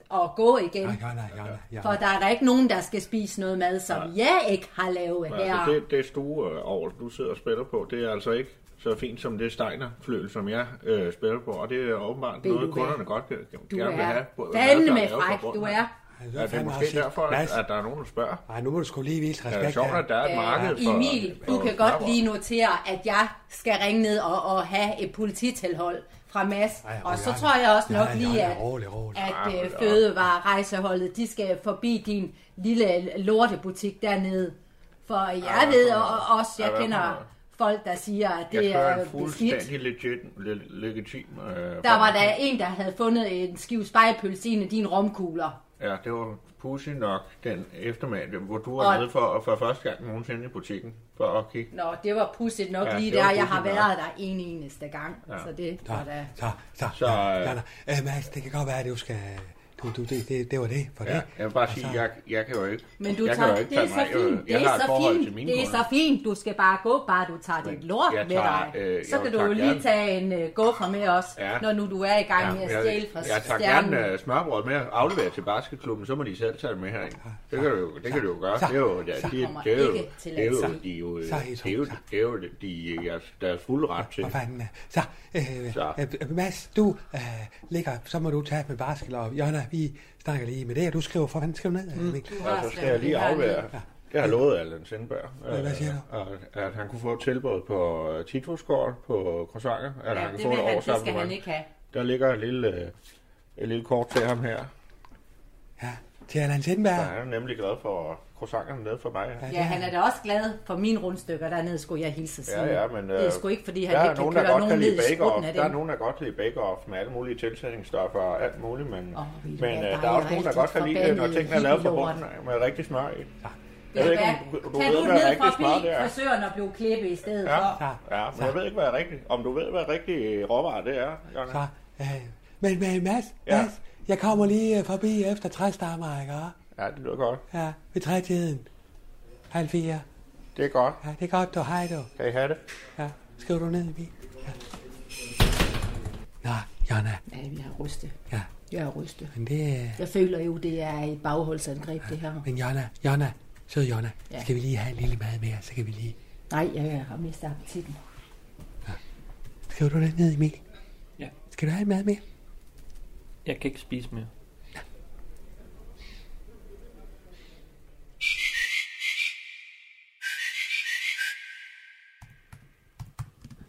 og gå igen. Nej, Jonna, Jonna, Jonna. For der er der ikke nogen, der skal spise noget mad, som jeg ikke har lavet her. Altså, det, det stue over, du sidder og spiller på, det er altså ikke så fint som det Steiner-fløjl, som jeg øh, spiller på, og det er åbenbart Ved noget, du kunderne godt kan, Du gerne vil er have. Der er lavet fræk, du er. Ja, det er måske derfor, at, at der er nogen, der spørger. Nej, nu må du sgu lige vise Ja, det er respekt. sjovt, at der er et marked for... Emil, du for kan godt lige notere, at jeg skal ringe ned og, og have et polititilhold fra Mads. Ej, og så Jonna, tror jeg også nok Jonna, lige, Jonna, at, rolig, rolig. at øh, fødevarerejseholdet, de skal forbi din lille lortebutik dernede. For jeg Ja, ved og, også, jeg for kender folk, der siger, at Jeg det kører er en beskidt. fuldstændig legit, le, legitim... Øh, Der var der en, der havde fundet en skive spejepølse i en af dine romkugler. Ja, det var pussy nok den eftermiddag, hvor du var Og- nede for, for første gang nogensinde i butikken for at kigge. Nå, det var pudsigt nok Ja, lige der. Jeg har pudsigt nok. været der en eneste gang. Ja. Så det Så, var da... så, så, Så, ja, øh, Jonna. Øh, Mads, det kan godt være, at du skal... Du, du, det, det, det var det for Ja, det. jeg vil bare sige, Og så- jeg, jeg kan jo ikke... Men du jeg tager, kan jo ikke det er så mig. Jeg, fint, det jeg er så fint, det er kunder. så fint, du skal bare gå, bare du tager dit lort jeg med tager, dig. øh, så jeg kan du tager jo lige gerne- tage en uh, guffer med os, Ja. når nu du er i gang Ja, med at jeg, stjæle fra jeg tager stjernen. gerne uh, smørbrød med at aflevere til basketklubben, så må de selv tage det med herind. Det kan du jo, det kan du jo gøre. Så. Det er jo, ja, Så. de, Kommer det er jo, det er jo, at de er jo, det er jo, det er de, deres, deres fulde ret til. Så, øh, Mads, du ligger, så må du tage med basket, og Jonna, vi snakker lige med det, og du skriver, for fanden, skriv ned. Mm. Og så skal jeg lige afvære. Det har lovet Allan Sindberg. Hvad- hvad siger du? At, at han kunne få et tilbud på uh, Titusgård på croissanter. At Ja, han kan det få et han, det skal årsabonnement. han ikke have. Der ligger et lille, øh, et lille kort til ham her. Ja, til Allan Så Sindberg. han er nemlig glad for croissanterne nede for mig. Ja, han er da også glad for mine rundstykker dernede, skulle jeg hilse at sige. Ja, ja, men... det er øh, sgu ikke, fordi der han er ikke kan nogen, der køre godt nogen kan ned lide i skrutten af Der er dem. nogen, der godt kan lide bake-off med alle mulige tilsætningsstoffer og alt muligt, men, du men hvad, øh, der der er også nogen, der godt kan lide det, når tingene er lavet hippie-lort. bunden med rigtig smør i. Ved Jeg ved ikke, om du, du kan ved, du hvad ned rigtig forbi det er. frisøren og blive klippet i stedet Ja, for? ja, men jeg ved ikke, hvad er rigtigt. Om du ved, hvad rigtig råvarer det er, Jonna? Så, øh, men, men Mads, Ja. Mads, jeg kommer lige øh, forbi efter træstammer, ikke? Ja, det lyder godt. Ja, ved trætiden. Halv fire. Det er godt. Ja, det er godt, du. Hej, du. Kan I have det? Ja, skriv du ned i bil. Ja. Nå, Jonna, Ja, vi har rystet. Ja. Jeg har rystet. men det er... Jeg føler jo, det er et bagholdsangreb, det her. Men Jonna, Jonna, sød Jonna, Ja. skal vi lige have en lille mad mere, så kan vi lige... Nej, jeg har mistet appetitten. Skriv du det ned, Emil? Ja. Skal du have en mad mere? Jeg kan ikke spise mere.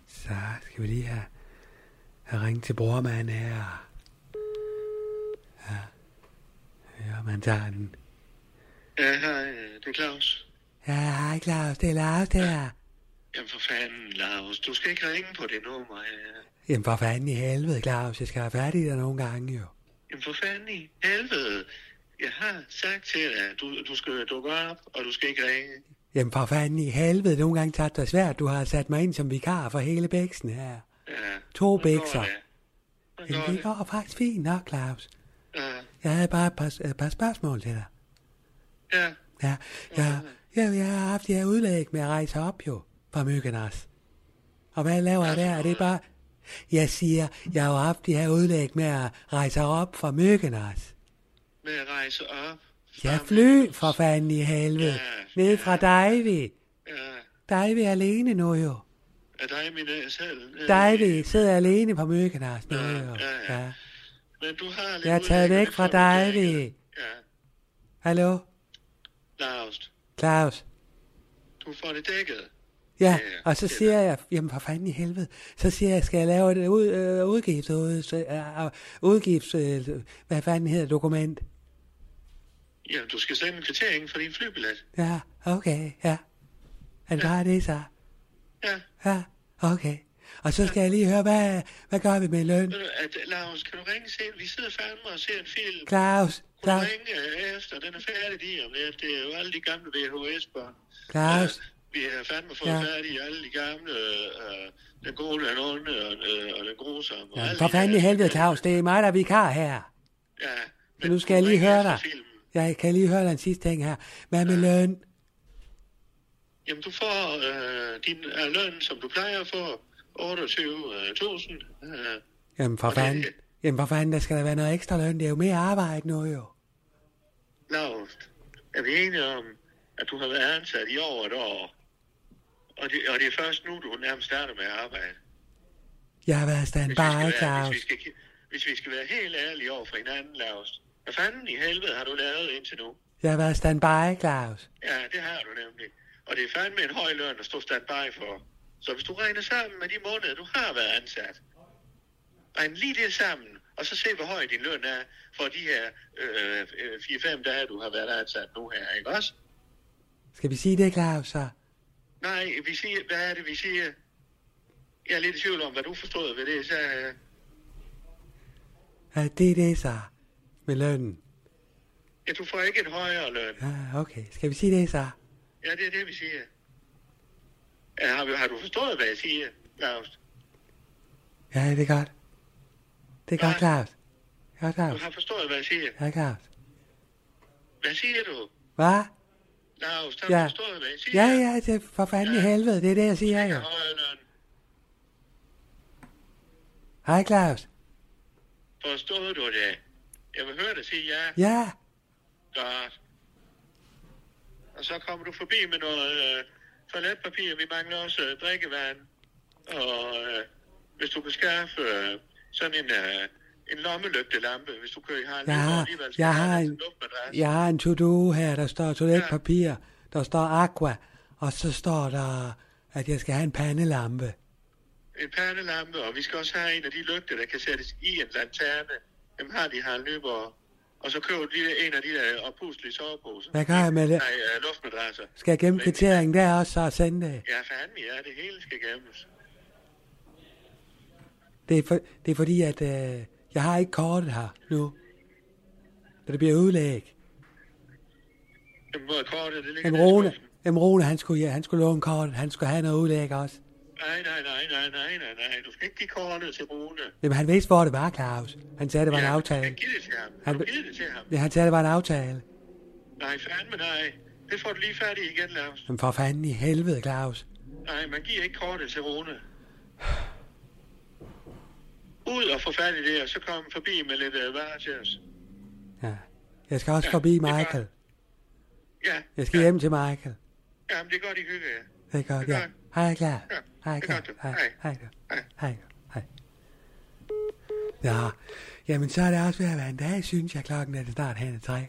Så skal vi lige have, have ringet til brormand her. Ja. Ja, man tager den. Ja, hej, det er Claus. Ja, hej Claus, det er Lars der. Jamen for fanden, Lars, du skal ikke ringe på det nummer her. Jamen for fanden i helvede, Claus, jeg skal have fat i dig nogle gange jo. Jamen for fanden i helvede. Jeg har sagt til dig, at du, du skal dukke op, og du skal ikke ringe. Jamen for fanden i helvede, nogle gange tager det svært, du har sat mig ind som vikar for hele bæksen her. Ja, To bækser. det? Jamen det går faktisk fint nok, Claus. Ja, Jeg havde bare et par, et par spørgsmål til dig. Ja. Ja, jeg, jeg, jeg har haft de her udlæg med at rejse op jo fra Mykkenas. Og hvad laver jeg der? Er det bare... Jeg siger, jeg har jo haft de her udlæg med at rejse op fra Mykkenas. Med at rejse op. Jeg fly for fanden i helvede. Ned fra Davy. Ja. Davy er alene nu jo. Er øh, selv? Davy sidder alene på Mykkenas nu jo. ja, Ja. Men du har lidt Jeg er taget væk det fra. Davy. Ja. Hallo? Laust, Claus? du får det dækket. Ja, og så siger jeg, jamen for fanden i helvede, så siger jeg, skal jeg lave et ud, øh, udgift, ud, øh, udgifts, øh, hvad fanden hedder dokument? Ja, du skal sende en kvittering for din flybillet. Ja, okay, ja. Er det bare det så? Ja. Ja, okay. Og så skal jeg lige høre, hvad, hvad gør vi med løn? Du, at, Lars, kan du ringe sen? Vi sidder fandme og ser en film. Claus, Kunne du Claus, ringe øh, efter? Den er færdig lige om lidt. Det er jo alle de gamle VHS-børn. Claus, Vi har fandme fået Ja. ja. færdige alle de gamle, øh, den gode, den onde og, øh, og den grusomme. og ja, for de fanden i helvede, Claus, det er mig, der er vikar her. Ja, Så nu skal jeg lige høre dig. Jeg kan lige høre dig en sidste ting her. Hvad med løn? Jamen, du får øh, din øh, løn, som du plejer at få, 28.000. Øh, Jamen for fanden, jamen for fanden, der skal der være noget ekstra løn. Det er jo mere arbejde nu jo. Lavt. Er vi enige om, at du har været ansat i over et år? Og det, og det er først nu, du nærmest starter med at arbejde. Jeg har været standby, Claus. hvis, vi skal, hvis vi skal være helt ærlige over for hinanden, Lars. Hvad fanden i helvede har du lavet indtil nu? Jeg har været standby, Claus. Ja, det har du nemlig. Og det er fandme en høj løn at stå standby for. Så hvis du regner sammen med de måneder, du har været ansat, regn lige det sammen, og så se, hvor høj din løn er for de her øh, øh, 4-5 dage, du har været ansat nu her, ikke også? Skal vi sige det, Claus, så? Nej, vi siger, hvad er det, vi siger? Jeg er lidt i tvivl om, hvad du forstod ved det, så... Øh, Ja, det er det så. Med lønnen. ja, du får ikke en højere løn. Ja, okay. Skal vi sige det så? Ja, det er det, vi siger. Ja, har, vi- har du forstået, hvad jeg siger, Lars? Ja, det er godt. Det er godt, Claus. Ja, Du Claus. har forstået, hvad jeg siger. Ja, Claus. Hvad siger du? Hvad? Lars, du Ja. hvad jeg siger? Ja, ja, det er for fanden i helvede. Det er det, jeg siger jo. Hej, Claus. Forstod du det? Jeg vil høre dig sige ja. Ja, Godt. Og så kommer du forbi med noget øh, toiletpapir. Vi mangler også øh, drikkevand. Og øh, hvis du kan skaffe øh, sådan en, øh, en lommelygtelampe, hvis du kører har jeg har, jeg har en, jeg har en to-do her, der står toiletpapir, der står aqua, og så står der, at jeg skal have en pandelampe. En pandelampe, og vi skal også have en af de lygter, der kan sættes i en lanterne. Dem har de her Nyborg. Og så køber de en af de der opuslige soveposer. Hvad gør jeg med det? Nej, øh, luftmadrasser. Skal jeg gemme kvitteringen der også og sende det? Ja, fandme, ja, det hele skal gemmes. Det er, for, det er fordi, at øh, jeg har ikke kortet her nu. Så det bliver udlæg. Jamen, kortet, det ligger Jamen Rune, jamen Rune han, skulle, ja, han skulle låne kortet. Han skulle have noget udlæg også. Nej, nej, nej, nej, nej, nej, nej. Du skal ikke give kortet til Rune. Jamen han vidste, hvor det var, Claus. Han sagde, det var en Ja, aftale. Giv det til ham. Han, Han... Det til ham. ja, han sagde, det var en aftale. Nej, fandme nej. Det får du lige færdig igen, Lars. Men for fanden i helvede, Claus. Nej, man giver ikke kortet til Rune. Ud og få fat i det, og så kom forbi med lidt øh, varer til os. Ja. Jeg skal også forbi Michael. Ja, Jeg skal hjem til Michael. jamen, det er godt, I hygger jer. Det er godt, Det er ja. godt. Hej, Claus. Ja, Hej, du. Hej, Hej. hej, hej. Ja, jamen så er det også ved at være en dag, synes jeg. Klokken er det snart ad tre.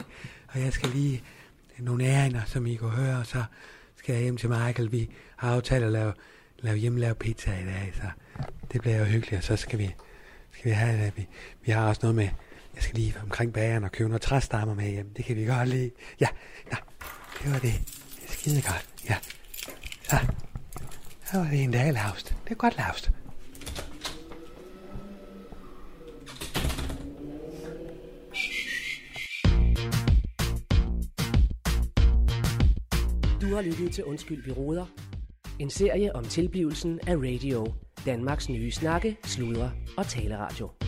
Og jeg skal lige nogle æringer, som I kunne høre, og så skal jeg hjem til Michael. Vi har aftalt at lave, lave hjemmelavet pizza i dag, så det bliver jo hyggeligt. Og så skal vi, skal vi have det. Vi, vi har også noget med, jeg skal lige omkring bageren og købe noget træstammer med hjem. Det kan vi godt lide. Ja, ja, det var det. Det er skide godt. Ja, så. Så var det en dag lavst. Det er godt lavst. Du har lyttet til Undskyld, vi råder. En serie om tilblivelsen af radio. Danmarks nye snakke, sludre og taleradio.